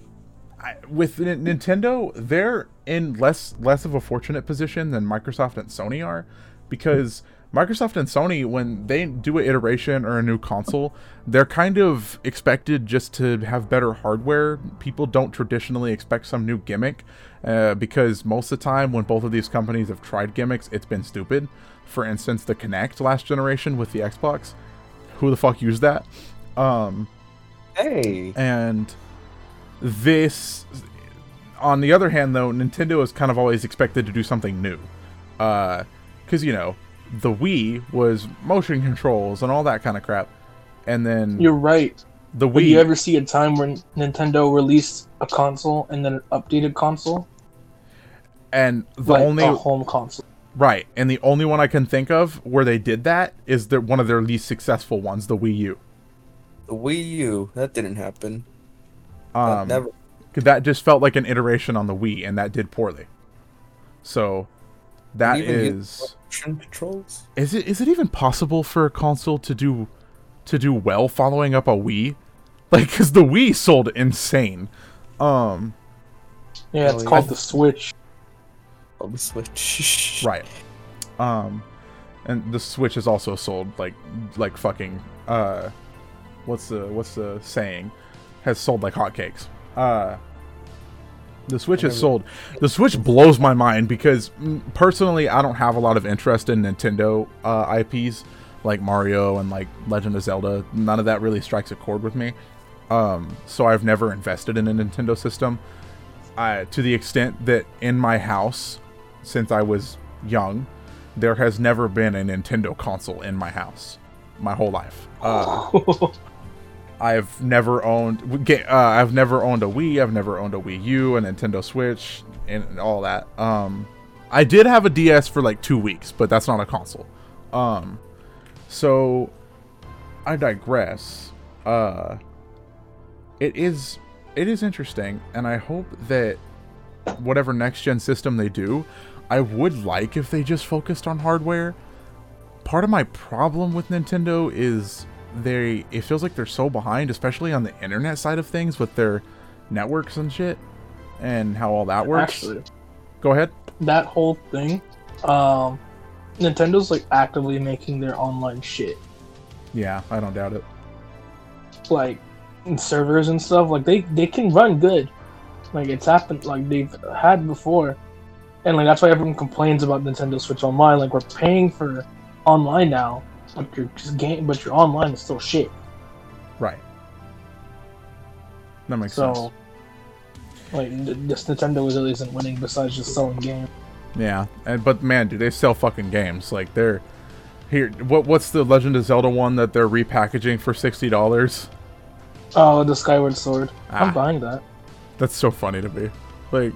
I, with N- nintendo they're in less less of a fortunate position than microsoft and sony are because microsoft and sony when they do an iteration or a new console they're kind of expected just to have better hardware. People don't traditionally expect some new gimmick uh, because most of the time when both of these companies have tried gimmicks it's been stupid for instance the Kinect last generation with the Xbox. Who the fuck used that? Um, Hey. and this, on the other hand, though, Nintendo is kind of always expected to do something new, because you know the Wii was motion controls and all that kind of crap, and then You're right. the But Wii. you ever see a time when Nintendo released a console and then an updated console? and the like only a home console. Right, and the only one I can think of where they did that is the one of their least successful ones, the Wii U. The Wii U. That didn't happen. That Um, never. 'Cause that just felt like an iteration on the Wii, and that did poorly. So that is. Is controls. is it is it even possible for a console to do to do well following up a Wii? Like, cause the Wii sold insane. Um, Yeah, it's Oh, yeah. called the Switch. On the Switch. Right. Um, and the Switch is also sold like like fucking uh, what's the what's the saying? Has sold like hotcakes. Uh, the Switch is sold. The Switch blows my mind because mm, personally, I don't have a lot of interest in Nintendo uh, IPs like Mario and like Legend of Zelda. None of that really strikes a chord with me. Um, so I've never invested in a Nintendo system. I, to the extent that in my house, since I was young, there has never been a Nintendo console in my house, my whole life. Uh, I've never owned. Uh, I've never owned a Wii. I've never owned a Wii U, a Nintendo Switch, and all that. Um, I did have a DS for like two weeks, but that's not a console. Um, so I digress. Uh, it is it is interesting, and I hope that whatever next gen system they do, I would like if they just focused on hardware. Part of my problem with Nintendo is they it feels like they're so behind, especially on the internet side of things with their networks and shit and how all that works. Actually, Go ahead. that whole thing, um, Nintendo's like actively making their online shit, Yeah, I don't doubt it. like servers and stuff. Like they they can run good. Like it's happened. Like they've had before, and like that's why everyone complains about Nintendo Switch Online. Like we're paying for online now, but your just game, but your online is still shit. Right. That makes sense. So, like th- this Nintendo really isn't winning besides just selling games. Yeah, and but man, do they sell fucking games? Like they're here. What what's the Legend of Zelda one that they're repackaging for sixty dollars? Oh, the Skyward Sword. Ah. I'm buying that. That's so funny to me. Like,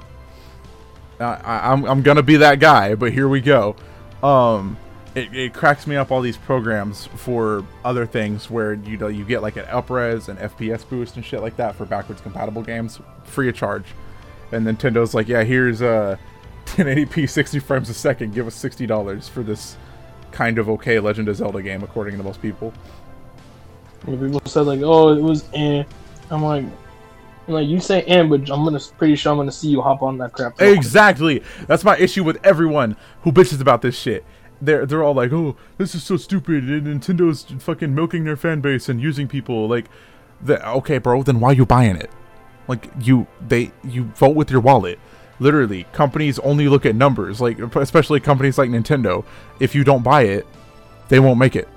I, I, I'm I'm gonna be that guy, but here we go. Um, it, it cracks me up all these programs for other things where you know you get like an upres and FPS boost and shit like that for backwards compatible games free of charge, and Nintendo's like, yeah, here's uh 1080p 60 frames a second. Give us sixty dollars for this kind of okay Legend of Zelda game, according to most people. And people said like, "Oh, it was eh." I'm like, like you say but I'm gonna pretty sure I'm gonna see you hop on that crap. Exactly. That's my issue with everyone who bitches about this shit. They're they're all like, "Oh, this is so stupid." Nintendo's fucking milking their fan base and using people. Like, the, okay, bro. Then why are you buying it? Like, you they you vote with your wallet. Literally, companies only look at numbers. Like, especially companies like Nintendo. If you don't buy it, they won't make it.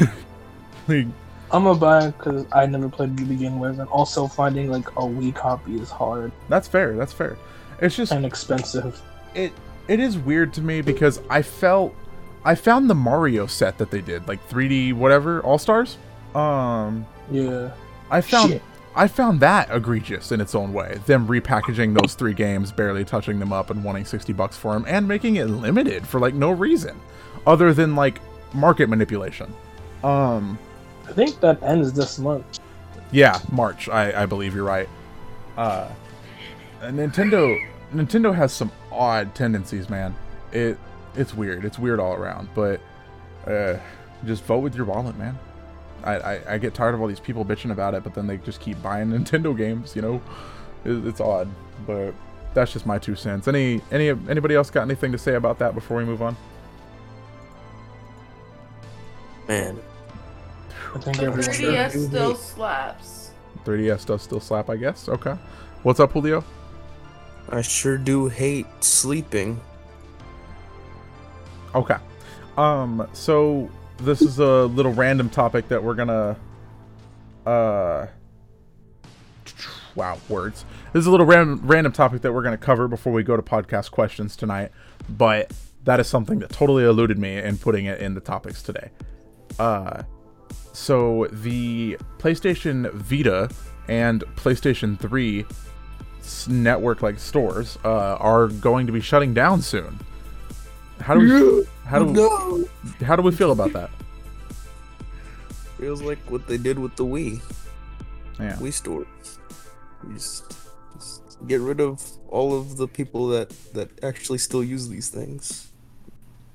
like, I'm gonna buy it because I never played it to begin with, and also finding like a Wii copy is hard that's fair. That's fair. It's just and expensive. it it is weird to me because I felt I found the Mario set that they did, like 3D whatever, All Stars. Um Yeah. I found Shit. I found that egregious in its own way. Them repackaging those three games, barely touching them up and wanting 60 bucks for them and making it limited for like no reason other than like market manipulation. Um I think that ends this month. yeah, March. I, I believe you're right. Uh, Nintendo Nintendo has some odd tendencies, man. It it's weird. It's weird all around. But uh, just vote with your wallet, man. I, I, I get tired of all these people bitching about it, but then they just keep buying Nintendo games. You know, it, it's odd. But that's just my two cents. Any any anybody else got anything to say about that before we move on? Man, I think But everyone. 3DS still slaps. 3DS does still slap, I guess. Okay. What's up, Julio? I sure do hate sleeping. Okay. Um, so this is a little random topic that we're gonna uh wow, words. This is a little random random topic that we're gonna cover before we go to podcast questions tonight, but that is something that totally eluded me in putting it in the topics today. Uh so the PlayStation Vita and PlayStation 3 network like stores uh, are going to be shutting down soon. How do we how do no. how do we feel about that? Feels like what they did with the Wii. Yeah. Wii stores. Just, just get rid of all of the people that that actually still use these things.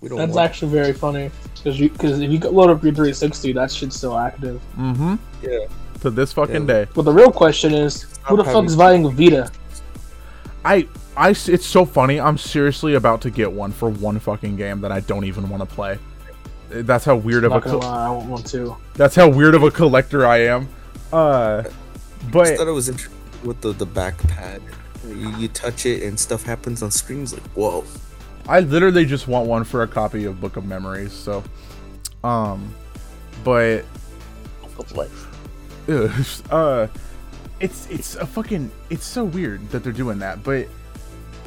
We don't That's want actually very funny because you because if you load up your 360, that shit's still active. Mm-hmm. Yeah. To this fucking Yeah. day. But the real question is, who the Stop fuck is buying a Vita? I I s- it's so funny. I'm seriously about to get one for one fucking game that I don't even want to play. That's how weird of a Not gonna co- lie, I want one too. that's how weird of a collector I am. Uh, but I but thought it was interesting with the, the back pad. You, you touch it and stuff happens on screens like whoa. I literally just want one for a copy of Book of Memories. So, um, but Of life. Ugh, uh it's it's a fucking it's so weird that they're doing that but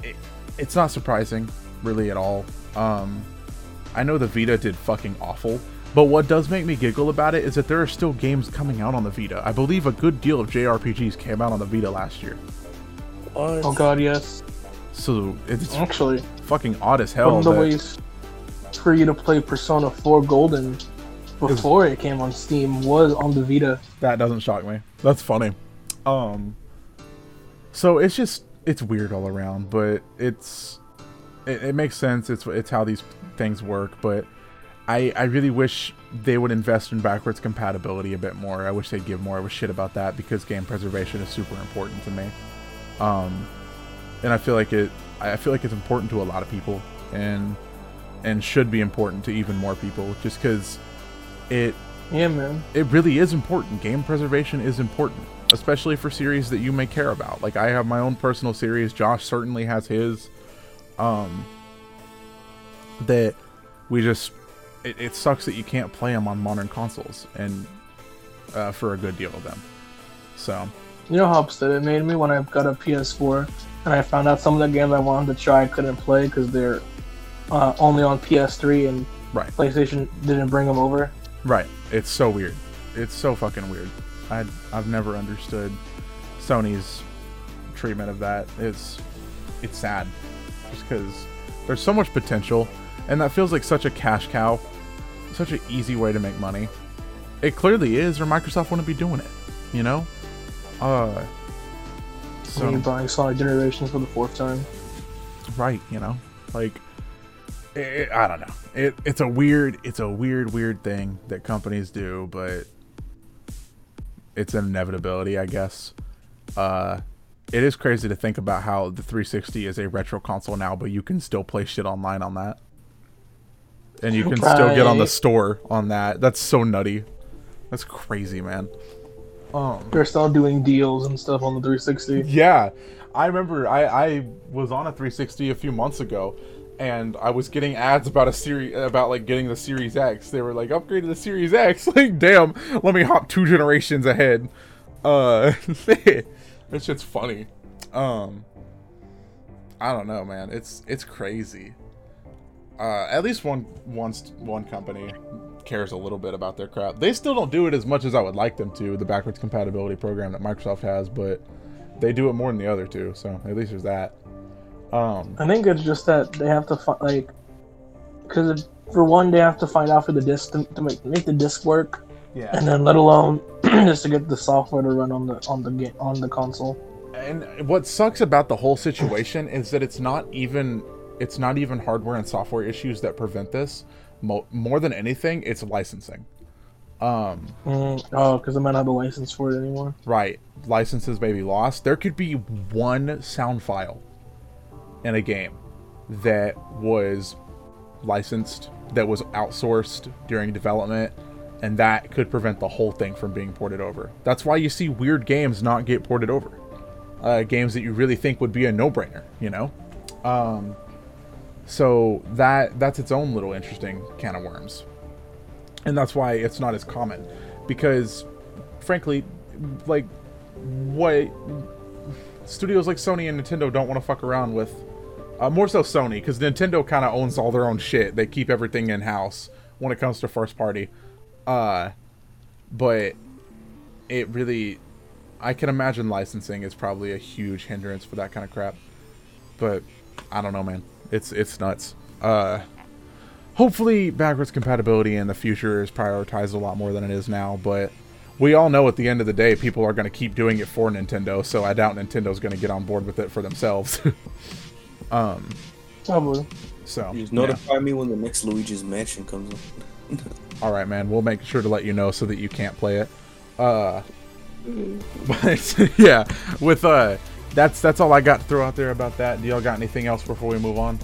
it, it's not surprising really at all um i know the vita did fucking awful but what does make me giggle about it is that there are still games coming out on the vita i believe a good deal of jrpgs came out on the vita last year What? Oh god, yes. So it's Actually, fucking odd as hell. one of the ways for you to play Persona 4 Golden before it came on Steam was on the Vita. That doesn't shock me. That's funny. Um so it's just it's weird all around, but it's it, it makes sense. It's it's how these things work, but I I really wish they would invest in backwards compatibility a bit more. I wish they'd give more of a shit about that because game preservation is super important to me. Um and I feel like it I feel like it's important to a lot of people and and should be important to even more people just cuz it Yeah, man. it really is important. Game preservation is important, especially for series that you may care about. Like I have my own personal series. Josh certainly has his. Um, that we just it, it sucks that you can't play them on modern consoles and uh, for a good deal of them. So You know how upset it made me when I got a PS4 and I found out some of the games I wanted to try I couldn't play because they're uh, only on PS3 and right, PlayStation didn't bring them over. right. It's so weird. It's so fucking weird. I I've never understood Sony's treatment of that. It's it's sad, just because there's so much potential, and that feels like such a cash cow, such an easy way to make money. It clearly is, or Microsoft wouldn't be doing it. You know, uh. So, So buying Sonic Generations for the fourth time. right, you know, like it, I don't know. It it's a weird it's a weird weird thing that companies do, but it's an inevitability, I guess. Uh it is crazy to think about how the 360 is a retro console now, but you can still play shit online on that. And you can still get on the store on that. That's so nutty. That's crazy, man. Um They're still doing deals and stuff on the 360. yeah, I remember I, I was on a 360 a few months ago, and I was getting ads about a series about like getting the Series X. They were like upgrade to the Series X. Like, damn, let me hop two generations ahead. Uh, that shit's funny. Um, I don't know, man. It's it's crazy. Uh, at least one one one company cares a little bit about their crap. They still don't do it as much as I would like them to. The backwards compatibility program that Microsoft has, but they do it more than the other two. So at least there's that. Um, I think it's just that they have to fi- like, because for one, they have to find out for the disc to, to make make the disc work, yeah. and then let alone just to get the software to run on the on the game on the console. And what sucks about the whole situation is that it's not even it's not even hardware and software issues that prevent this. Mo- more than anything, it's licensing. Um, Mm, oh, because they might not have a license for it anymore. right, licenses may be lost. There could be one sound file in a game that was licensed, that was outsourced during development, and that could prevent the whole thing from being ported over. That's why you see weird games not get ported over. Uh, games that you really think would be a no-brainer, you know. Um, so that that's its own little interesting can of worms, and that's why it's not as common, because, frankly, like what studios like Sony and Nintendo don't want to fuck around with. Uh, more so Sony, because Nintendo kind of owns all their own shit. They keep everything in house when it comes to first party. Uh, but it really, I can imagine licensing is probably a huge hindrance for that kind of crap. But I don't know, man. It's it's nuts. Uh, hopefully, backwards compatibility in the future is prioritized a lot more than it is now. But we all know at the end of the day, people are going to keep doing it for Nintendo. So I doubt Nintendo's going to get on board with it for themselves. um. Probably. So Just yeah. notify me when the next Luigi's Mansion comes up. All right, man. We'll make sure to let you know so that you can't play it. Uh, but yeah, with uh, that's that's all I got to throw out there about that. Do y'all got anything else before we move on?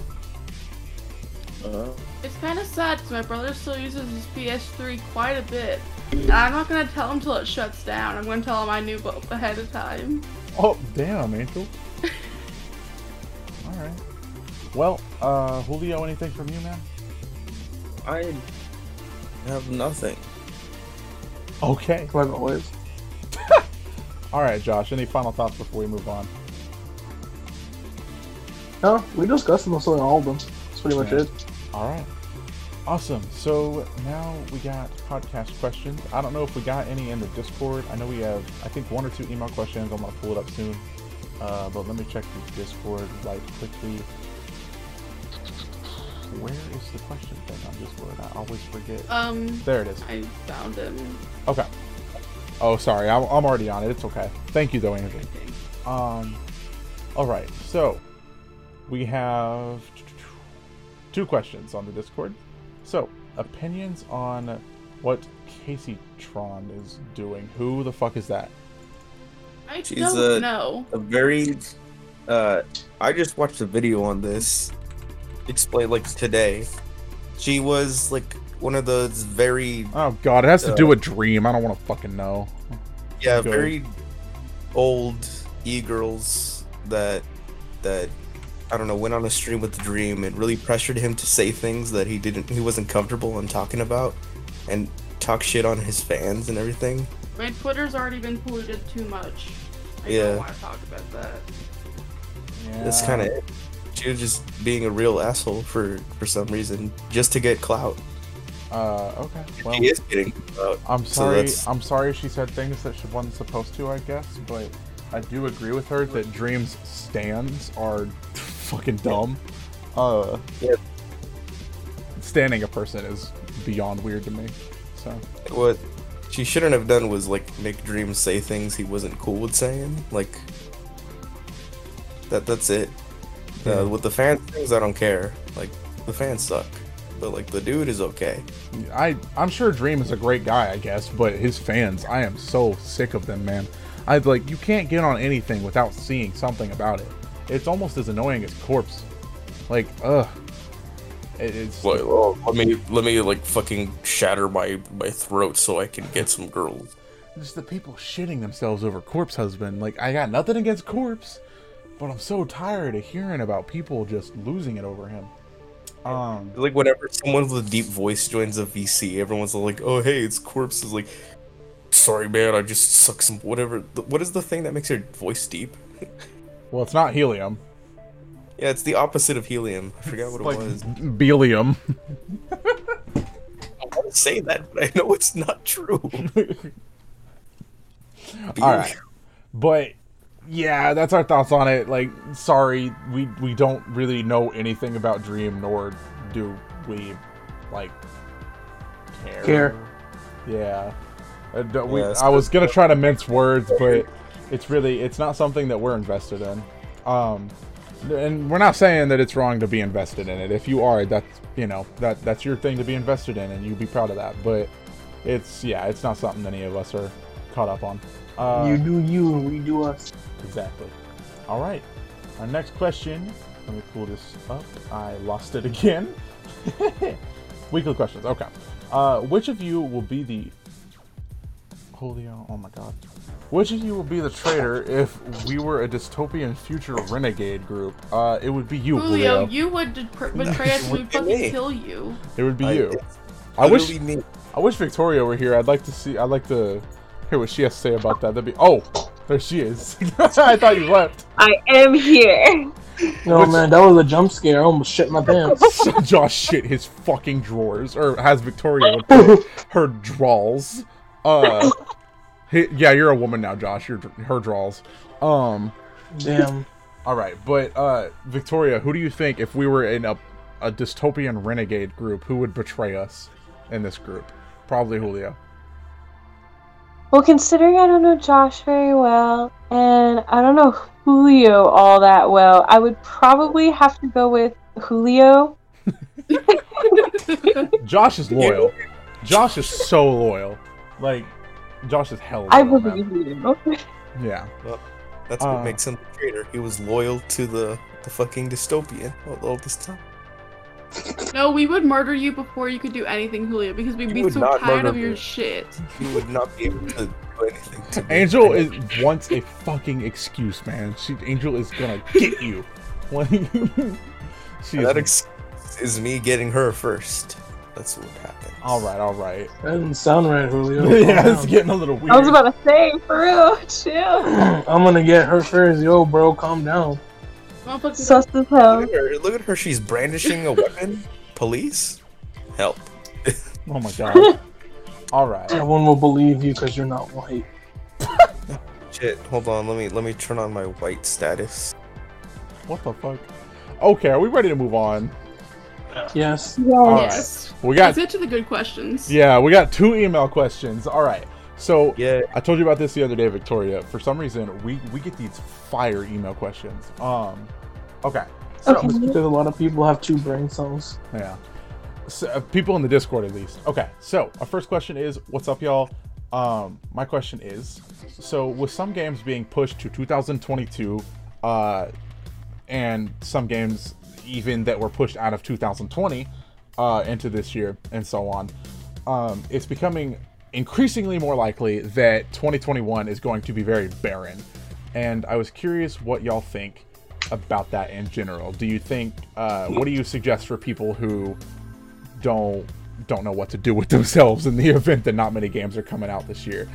Uh, It's kind of sad because my brother still uses his PS3 quite a bit. And I'm not gonna tell him till it shuts down. I'm gonna tell him I knew both ahead of time. Oh, damn, Angel. all right. Well, uh, Julio, anything from you, man? I have nothing. Okay. Like always. All right, Josh. Any final thoughts before we move on? No, we discussed most of all of them. That's pretty much Yeah. it. All right. Awesome. So now we got podcast questions. I don't know if we got any in the Discord. I know we have, I think, one or two email questions. I'm going to pull it up soon. Uh, but let me check the Discord right quickly. Where is the question thing on Discord? I always forget. Um, There it is. I found him. Okay. Oh, sorry. I'm, I'm already on it. It's okay. Thank you, though, Andrew. I. Um, all right. So we have two questions on the Discord. So opinions on what Casey Tron is doing. Who the fuck is that? I She's don't a- know. A very. Uh, I just watched a video on this. Explain like today. She was like one of those very Oh god, it has to Uh, do with Dream. I don't want to fucking know. yeah Go. very old e girls that that I don't know went on a stream with the Dream and really pressured him to say things that he didn't he wasn't comfortable in talking about and talk shit on his fans and everything. My Twitter's already been polluted too much. I Yeah. don't want to talk about that. Yeah. That's kind of it. She was just being a real asshole for for some reason just to get clout. Uh, okay. Well, he is getting clout. I'm sorry. that's- I'm sorry she said things that she wasn't supposed to. I guess, but I do agree with her that Dream's stands are fucking dumb. Uh, Yeah. standing a person is beyond weird to me. So What she shouldn't have done was like make Dream say things he wasn't cool with saying. Like that. That's it. Yeah. Uh, with the fan things, I don't care. Like the fans suck, but like the dude is okay. I I'm sure Dream is a great guy, I guess, but his fans, I am so sick of them, man. I like you can't get on anything without seeing something about it. It's almost as annoying as Corpse. Like, ugh. It, it's Like, oh, let me let me like fucking shatter my my throat so I can get some girls. just the people shitting themselves over Corpse Husband. Like, I got nothing against Corpse, but I'm so tired of hearing about people just losing it over him. Um, Like whenever someone with a deep voice joins a VC, everyone's like, "Oh hey, it's Corpse." Is like, "Sorry man, I just suck some whatever." What is the thing that makes your voice deep? well, it's not helium. Yeah, it's the opposite of helium. I forgot what it like was. Belium. I want to say that, but I know it's not true. All right, but yeah, that's our thoughts on it. Like, sorry, we we don't really know anything about Dream, nor do we like care. Care. Yeah, Uh, do- we, Yeah, I was gonna try to mince words, but it's really it's not something that we're invested in. Um, and we're not saying that it's wrong to be invested in it. If you are, that's you know that that's your thing to be invested in, and you'd be proud of that. But it's yeah, it's not something any of us are caught up on. Uh, you do you and we do us. Exactly. All right. Our next question. Let me pull this up. I lost it again. Weekly questions. Okay. Uh, which of you will be the Julio? Oh my God. Which of you will be the traitor if we were a dystopian future renegade group? Uh, it would be you, Julio, Julio. you would pr- betray us. We'd Look fucking kill you. It would be I- you. it's I wish. literally me. I wish Victoria were here. I'd like to see. I'd like to hear what she has to say about that. That'd be. Oh, there she is. I thought you left. I am here. No Which- man, that was a jump scare. I almost shit my pants. Josh shit his fucking drawers, or has Victoria put her draws. Uh, he- yeah, you're a woman now, Josh. You're her draws. Um, Damn. all right, but uh, Victoria, who do you think if we were in a a dystopian renegade group, who would betray us in this group? Probably Julio. Well, considering I don't know Josh very well, and I don't know Julio all that well, I would probably have to go with Julio. Josh is loyal. Josh is so loyal. Like, Josh is hell. I loyal, man. believe you. Yeah. Well, that's Uh. what makes him a traitor. He was loyal to the the fucking dystopian all, all this time. No, we would murder you before you could do anything, Julia, because we'd You be so tired of your me. shit. You would not be able to do anything to me. Angel is wants a fucking excuse, man. She Angel is gonna get you. Like, she And that is, excuse is me getting her first. That's what happens. all right, all right. That doesn't sound right, Julio. yeah, Calm it's getting a little weird. I was about to say, for real, chill. I'm gonna get her first. Yo, oh, bro, calm down. Motherfucker, Sus as hell. Look at her. Look at her. She's brandishing a weapon. Police, help. oh my god. all right. Everyone will believe you because you're not white. Shit. Hold on. Let me let me turn on my white status. What the fuck? Okay, are we ready to move on? Yes. All right. yes. We got Let's get to the good questions. yeah, we got two email questions. All right. So Yeah. I told you about this the other day, Victoria. For some reason, we we get these fire email questions. Um, okay. So Okay. Because a lot of people have two brain cells. yeah, so, uh, people in the Discord at least. Okay. So our first question is, what's up, y'all? Um, my question is, so with some games being pushed to 2022, uh, and some games even that were pushed out of 2020 uh, into this year and so on, um, it's becoming increasingly more likely that 2021 is going to be very barren. And I was curious what y'all think about that in general. Do you think? Uh, what do you suggest for people who don't don't know what to do with themselves in the event that not many games are coming out this year?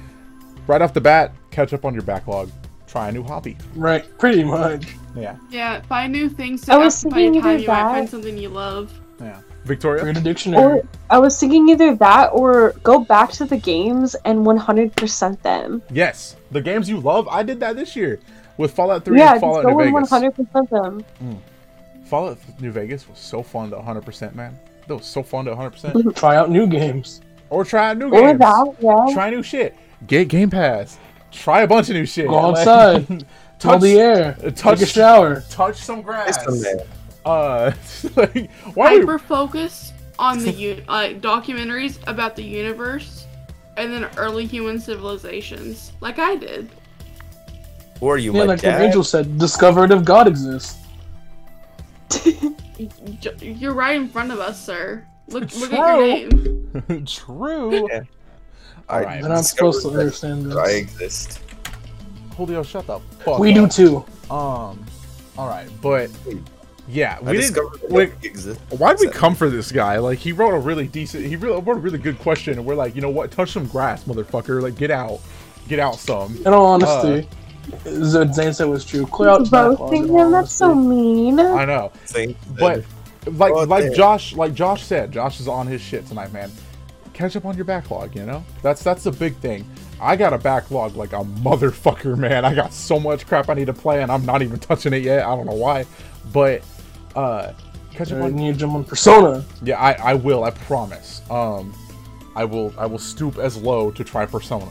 Right off the bat, catch up on your backlog. Try a new hobby. Right, pretty much. Yeah, Yeah, find new things to I was occupy your thinking time. either You might find something you love. yeah. Victoria. Read a dictionary. Or I was thinking either that or go back to the games and 100% them. Yes, the games you love. I did that this year with Fallout 3 Yeah, and just Fallout go New and Vegas. 100% them. Mm. Fallout New Vegas was so fun to 100%, man. That was so fun to 100%. Mm-hmm. Try out new games. or try new Or games. that, yeah. Try new shit. Get Game Pass. Try a bunch of new shit. Go Like, outside. Touch touch the air. touch- Take a shower. touch some grass. Uh, like, why? are Hyper focus on the u- like documentaries about the universe, and then early human civilizations, like I did. Who are you, Yeah, my like what dad? Angel said, discovered if God exists. You're right in front of us, sir. Look, look True. at your name. True. Yeah. All I'm not supposed to understand that I exist. Julio, shut the fuck We up. do too. Um, all right, but yeah, I we discovered didn't. that Wait, I exist. why'd we come for this guy? Like, he wrote a really decent. He really wrote a really good question, and we're like, you know what? Touch some grass, motherfucker. Like, get out, get out some. In all honesty, what Zayne said was true. Clear out his backlog, Roasting him, that's so mean. I know, Saying but like, Oh, like damn. Josh, like Josh said, Josh is on his shit tonight, man. Catch up on your backlog. You know, that's that's the big thing. I got a backlog like a motherfucker, man. I got so much crap I need to play, and I'm not even touching it yet. I don't know why, but uh, catch up on need to jump on Persona. Yeah, I, I will. I promise. Um, I will. I will stoop as low to try Persona.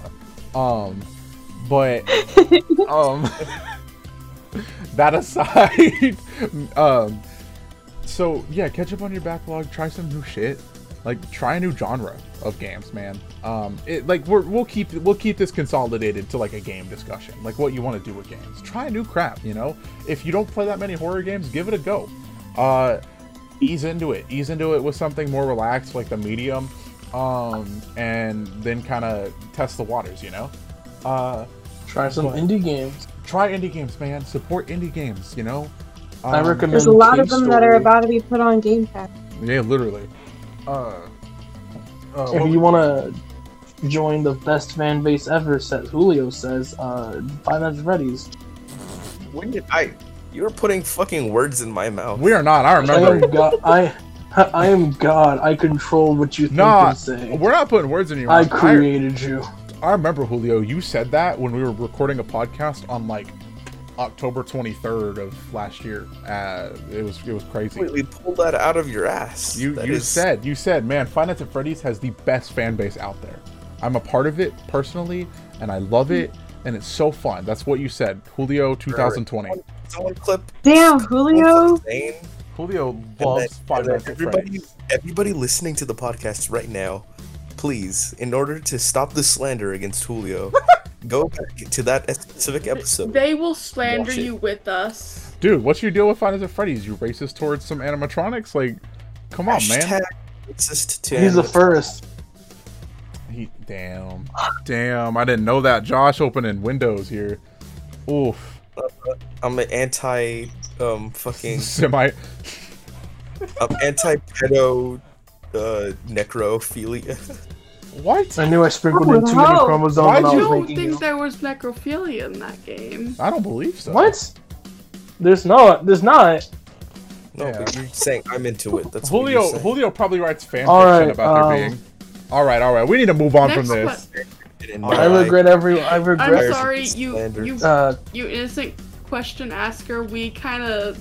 Um, but um, that aside, um, so yeah, catch up on your backlog. Try some new shit. Like try a new genre of games, man. Um, it like we're, we'll keep we'll keep this consolidated to like a game discussion, like what you want to do with games. Try new crap, you know. If you don't play that many horror games, give it a go. Uh, ease into it ease into it with something more relaxed like the medium um and then kind of test the waters you know uh Try some What? indie games. try indie games man support indie games you know I Um, recommend. There's a lot of Cave them that are about to be put on Game Pass. yeah literally uh, uh If you want to join the best fan base ever, says Julio says, uh, Five Nights at when did I? You're putting fucking words in my mouth. we are not i I remember am God. I, I am God. I control what you think Nah, and say. we're not putting words in your mouth. I mouth created you. I remember Julio. You said that when we were recording a podcast on like October 23rd of last year. Uh, it was it was crazy. completely pulled that out of your ass. You That you is- said you said man, Five Nights at Freddy's has the best fan base out there. I'm a part of it personally, and I love it, and it's so fun. That's what you said, Julio 2020. someone clip. Damn, Julio. Julio loves then- Five Nights at everybody, Freddy's. everybody listening to the podcast right now, please, in order to stop the slander against Julio, go back to that specific episode. They will slander you with us. Dude, what's your deal with Five Nights at Freddy's? You racist towards some animatronics? Like, come on, man. Racist to He's the first. He, damn, damn. I didn't know that. Josh opening windows here. Oof. I'm an anti, um, fucking, Semi. I'm anti pedo, uh, necrophilia. What? I knew I sprinkled in too many chromosomes Why'd when I I was you- don't think you. there was necrophilia in that game. I don't believe so. What? There's not. There's not. No, Yeah. but you're saying I'm into it. That's what Julio you're. Julio probably writes fan All fiction right, about um, there being. All right, all right. We need to move on from this. In I regret every. I regret. I'm sorry, you you Uh, you innocent question asker. We kind of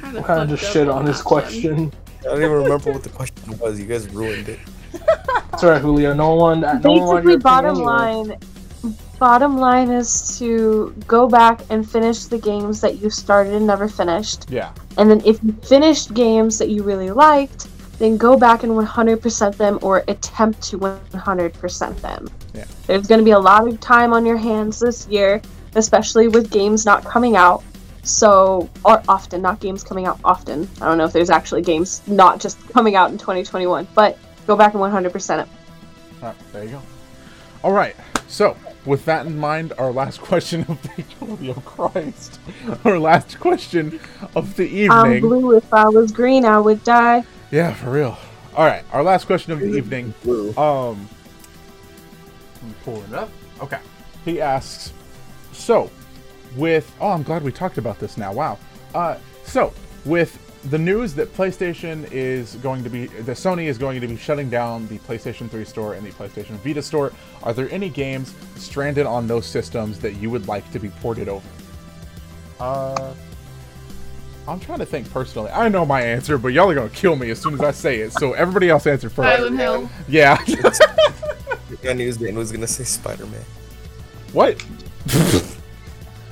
kind of kind of just shit on his question. I don't even remember what the question was. You guys ruined it. It's alright, Julio. No one. No one Basically, your bottom opinion anyway. line, bottom line is to go back and finish the games that you started and never finished. Yeah. And then if you finished games that you really liked, then go back and 100% them or attempt to 100% them. Yeah. There's going to be a lot of time on your hands this year, especially with games not coming out. So, or often, not games coming out often. I don't know if there's actually games not just coming out in 2021, but go back and 100% it. All right, there you go. All right. So, with that in mind, our last question of the Julio Christ, our last question of the evening I'm evening. blue. If I was green, I would die. Yeah, for real. All right, our last question of the evening. Blue. Um, let me pull it up. Okay. He asks, so with oh, I'm glad we talked about this now. Wow. Uh, so with the news that PlayStation is going to be, that Sony is going to be shutting down the PlayStation 3 store and the PlayStation Vita store, are there any games stranded on those systems that you would like to be ported over? Uh, I'm trying to think personally. I know my answer, but y'all are gonna kill me as soon as I say it. So everybody else answer first. Silent Hill. Yeah. I knew Dan was gonna say Spider-Man. What?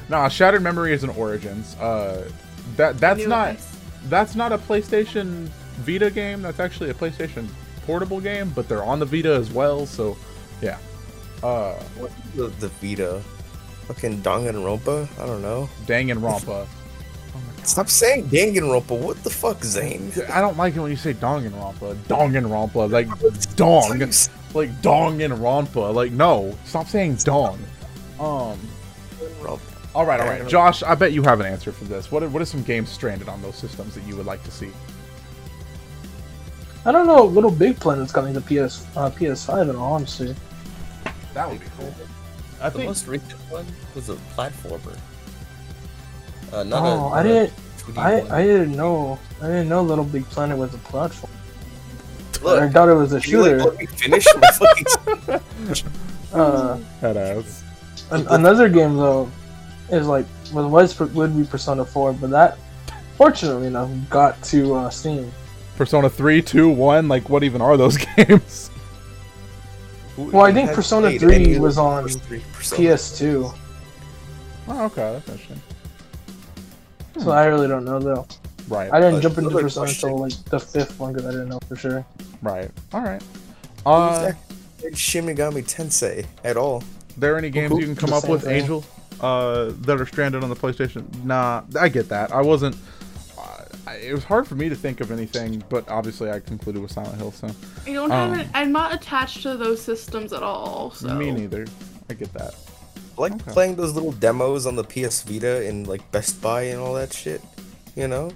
nah, Shattered Memory is an Origins. Uh, that that's not it. that's not a PlayStation Vita game. That's actually a PlayStation portable game, but they're on the Vita as well. So, yeah. Uh, What the, the Vita? Fucking Danganronpa? I don't know. Danganronpa. Stop saying Danganronpa. What the fuck, Zayne? I don't like it when you say Danganronpa. Danganronpa, like dong, like dong and rompa. Like no, stop saying dong. Um. Danganronpa. All right, all right, Josh. I bet you have an answer for this. What are, what are some games stranded on those systems that you would like to see? I don't know. Little Big Planet's coming to PS uh, PS5 in all honesty. That would be cool. I The think most recent one was a platformer. Uh, not Oh, a, I didn't. 2D I one. I didn't know. I didn't know Little Big Planet was a platform. I thought it was a can you, like, shooter. let me finish my fucking Uh, head an- another game though is like well, was would be Persona 4, but that fortunately enough got to uh, Steam. Persona 3, 2, 1, like what even are those games? Well, I think Persona 3 any of the was on first three Persona? PS2, Oh, okay, that's interesting. so I really don't know though. Right, I didn't But jump into Persona question. until like the fifth one because I didn't know for sure. right. All right. Who's Uh, that Shin Megami Tensei at all? there any games you can come up with, thing. Angel, uh, that are stranded on the PlayStation? Nah, I get that. I wasn't. Uh, it was hard for me to think of anything, but obviously I concluded with Silent Hill, so I don't have Um, it. I'm not attached to those systems at all. So me neither. I get that. I like Okay. playing those little demos on the PS Vita and like Best Buy and all that shit. You know,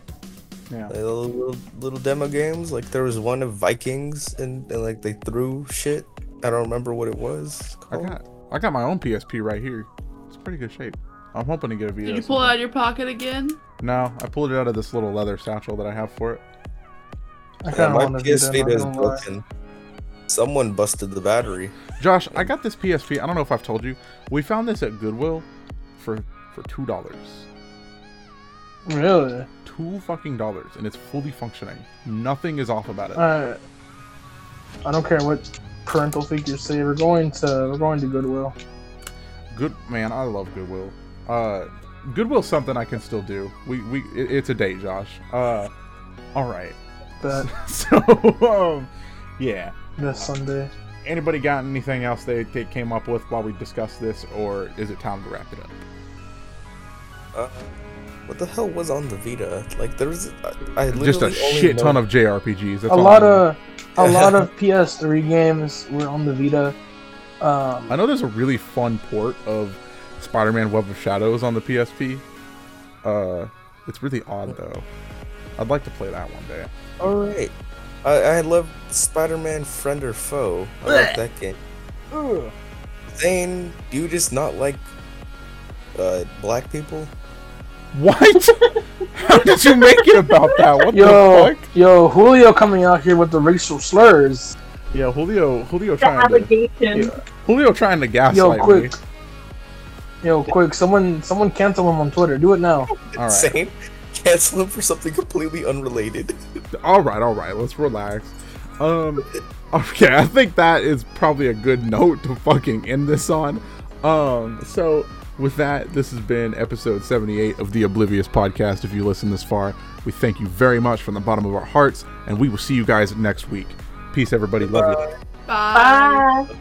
Yeah. Like, little, little little demo games. Like there was one of Vikings and, and like they threw shit. I don't remember what it was. I called. got I got my own PSP right here. It's pretty good shape. I'm hoping to get a Vita. Did you pull some it out of your pocket again? No, I pulled it out of this little leather satchel that I have for it. I Yeah, kind of my want to PS Vita is broken. Someone busted the battery. Josh, I got this PSP. I don't know if I've told you. We found this at Goodwill for for two dollars. Really? Two fucking dollars, and it's fully functioning. Nothing is off about it. Alright. I don't care what parental figures say. We're going to we're going to Goodwill. Good man, I love Goodwill. Uh, Goodwill's something I can still do. We we it, it's a date, Josh. Uh, all right. But So um, yeah. this Sunday. Anybody got anything else they, they came up with while we discussed this, or is it time to wrap it up? Uh, what the hell was on the Vita? Like there was, I, I Just a literally only shit know- ton of JRPGs. That's a lot of a lot of PS3 games were on the Vita. Um, I know there's a really fun port of Spider-Man: Web of Shadows on the PSP. Uh, it's really odd though. I'd like to play that one day. All right, I I love Spider-Man Friend or Foe. I like that game. Zayne, do you just not like uh black people? What? How did you make it about that? What yo, the fuck? yo, Julio coming out here with the racial slurs. Yeah, Julio, Julio The trying to, allegation. yeah, Julio trying to gaslight Yo, me. quick. Yo, quick! Someone, someone cancel him on Twitter. Do it now. All right, Zayne, cancel him for something completely unrelated. all right, all right. Let's relax. Um, okay, I think that is probably a good note to fucking end this on. Um, so with that, this has been episode 78 of the Oblivious podcast. If you listen this far, we thank you very much from the bottom of our hearts, and we will see you guys next week. Peace, everybody. Love you. Bye. Bye.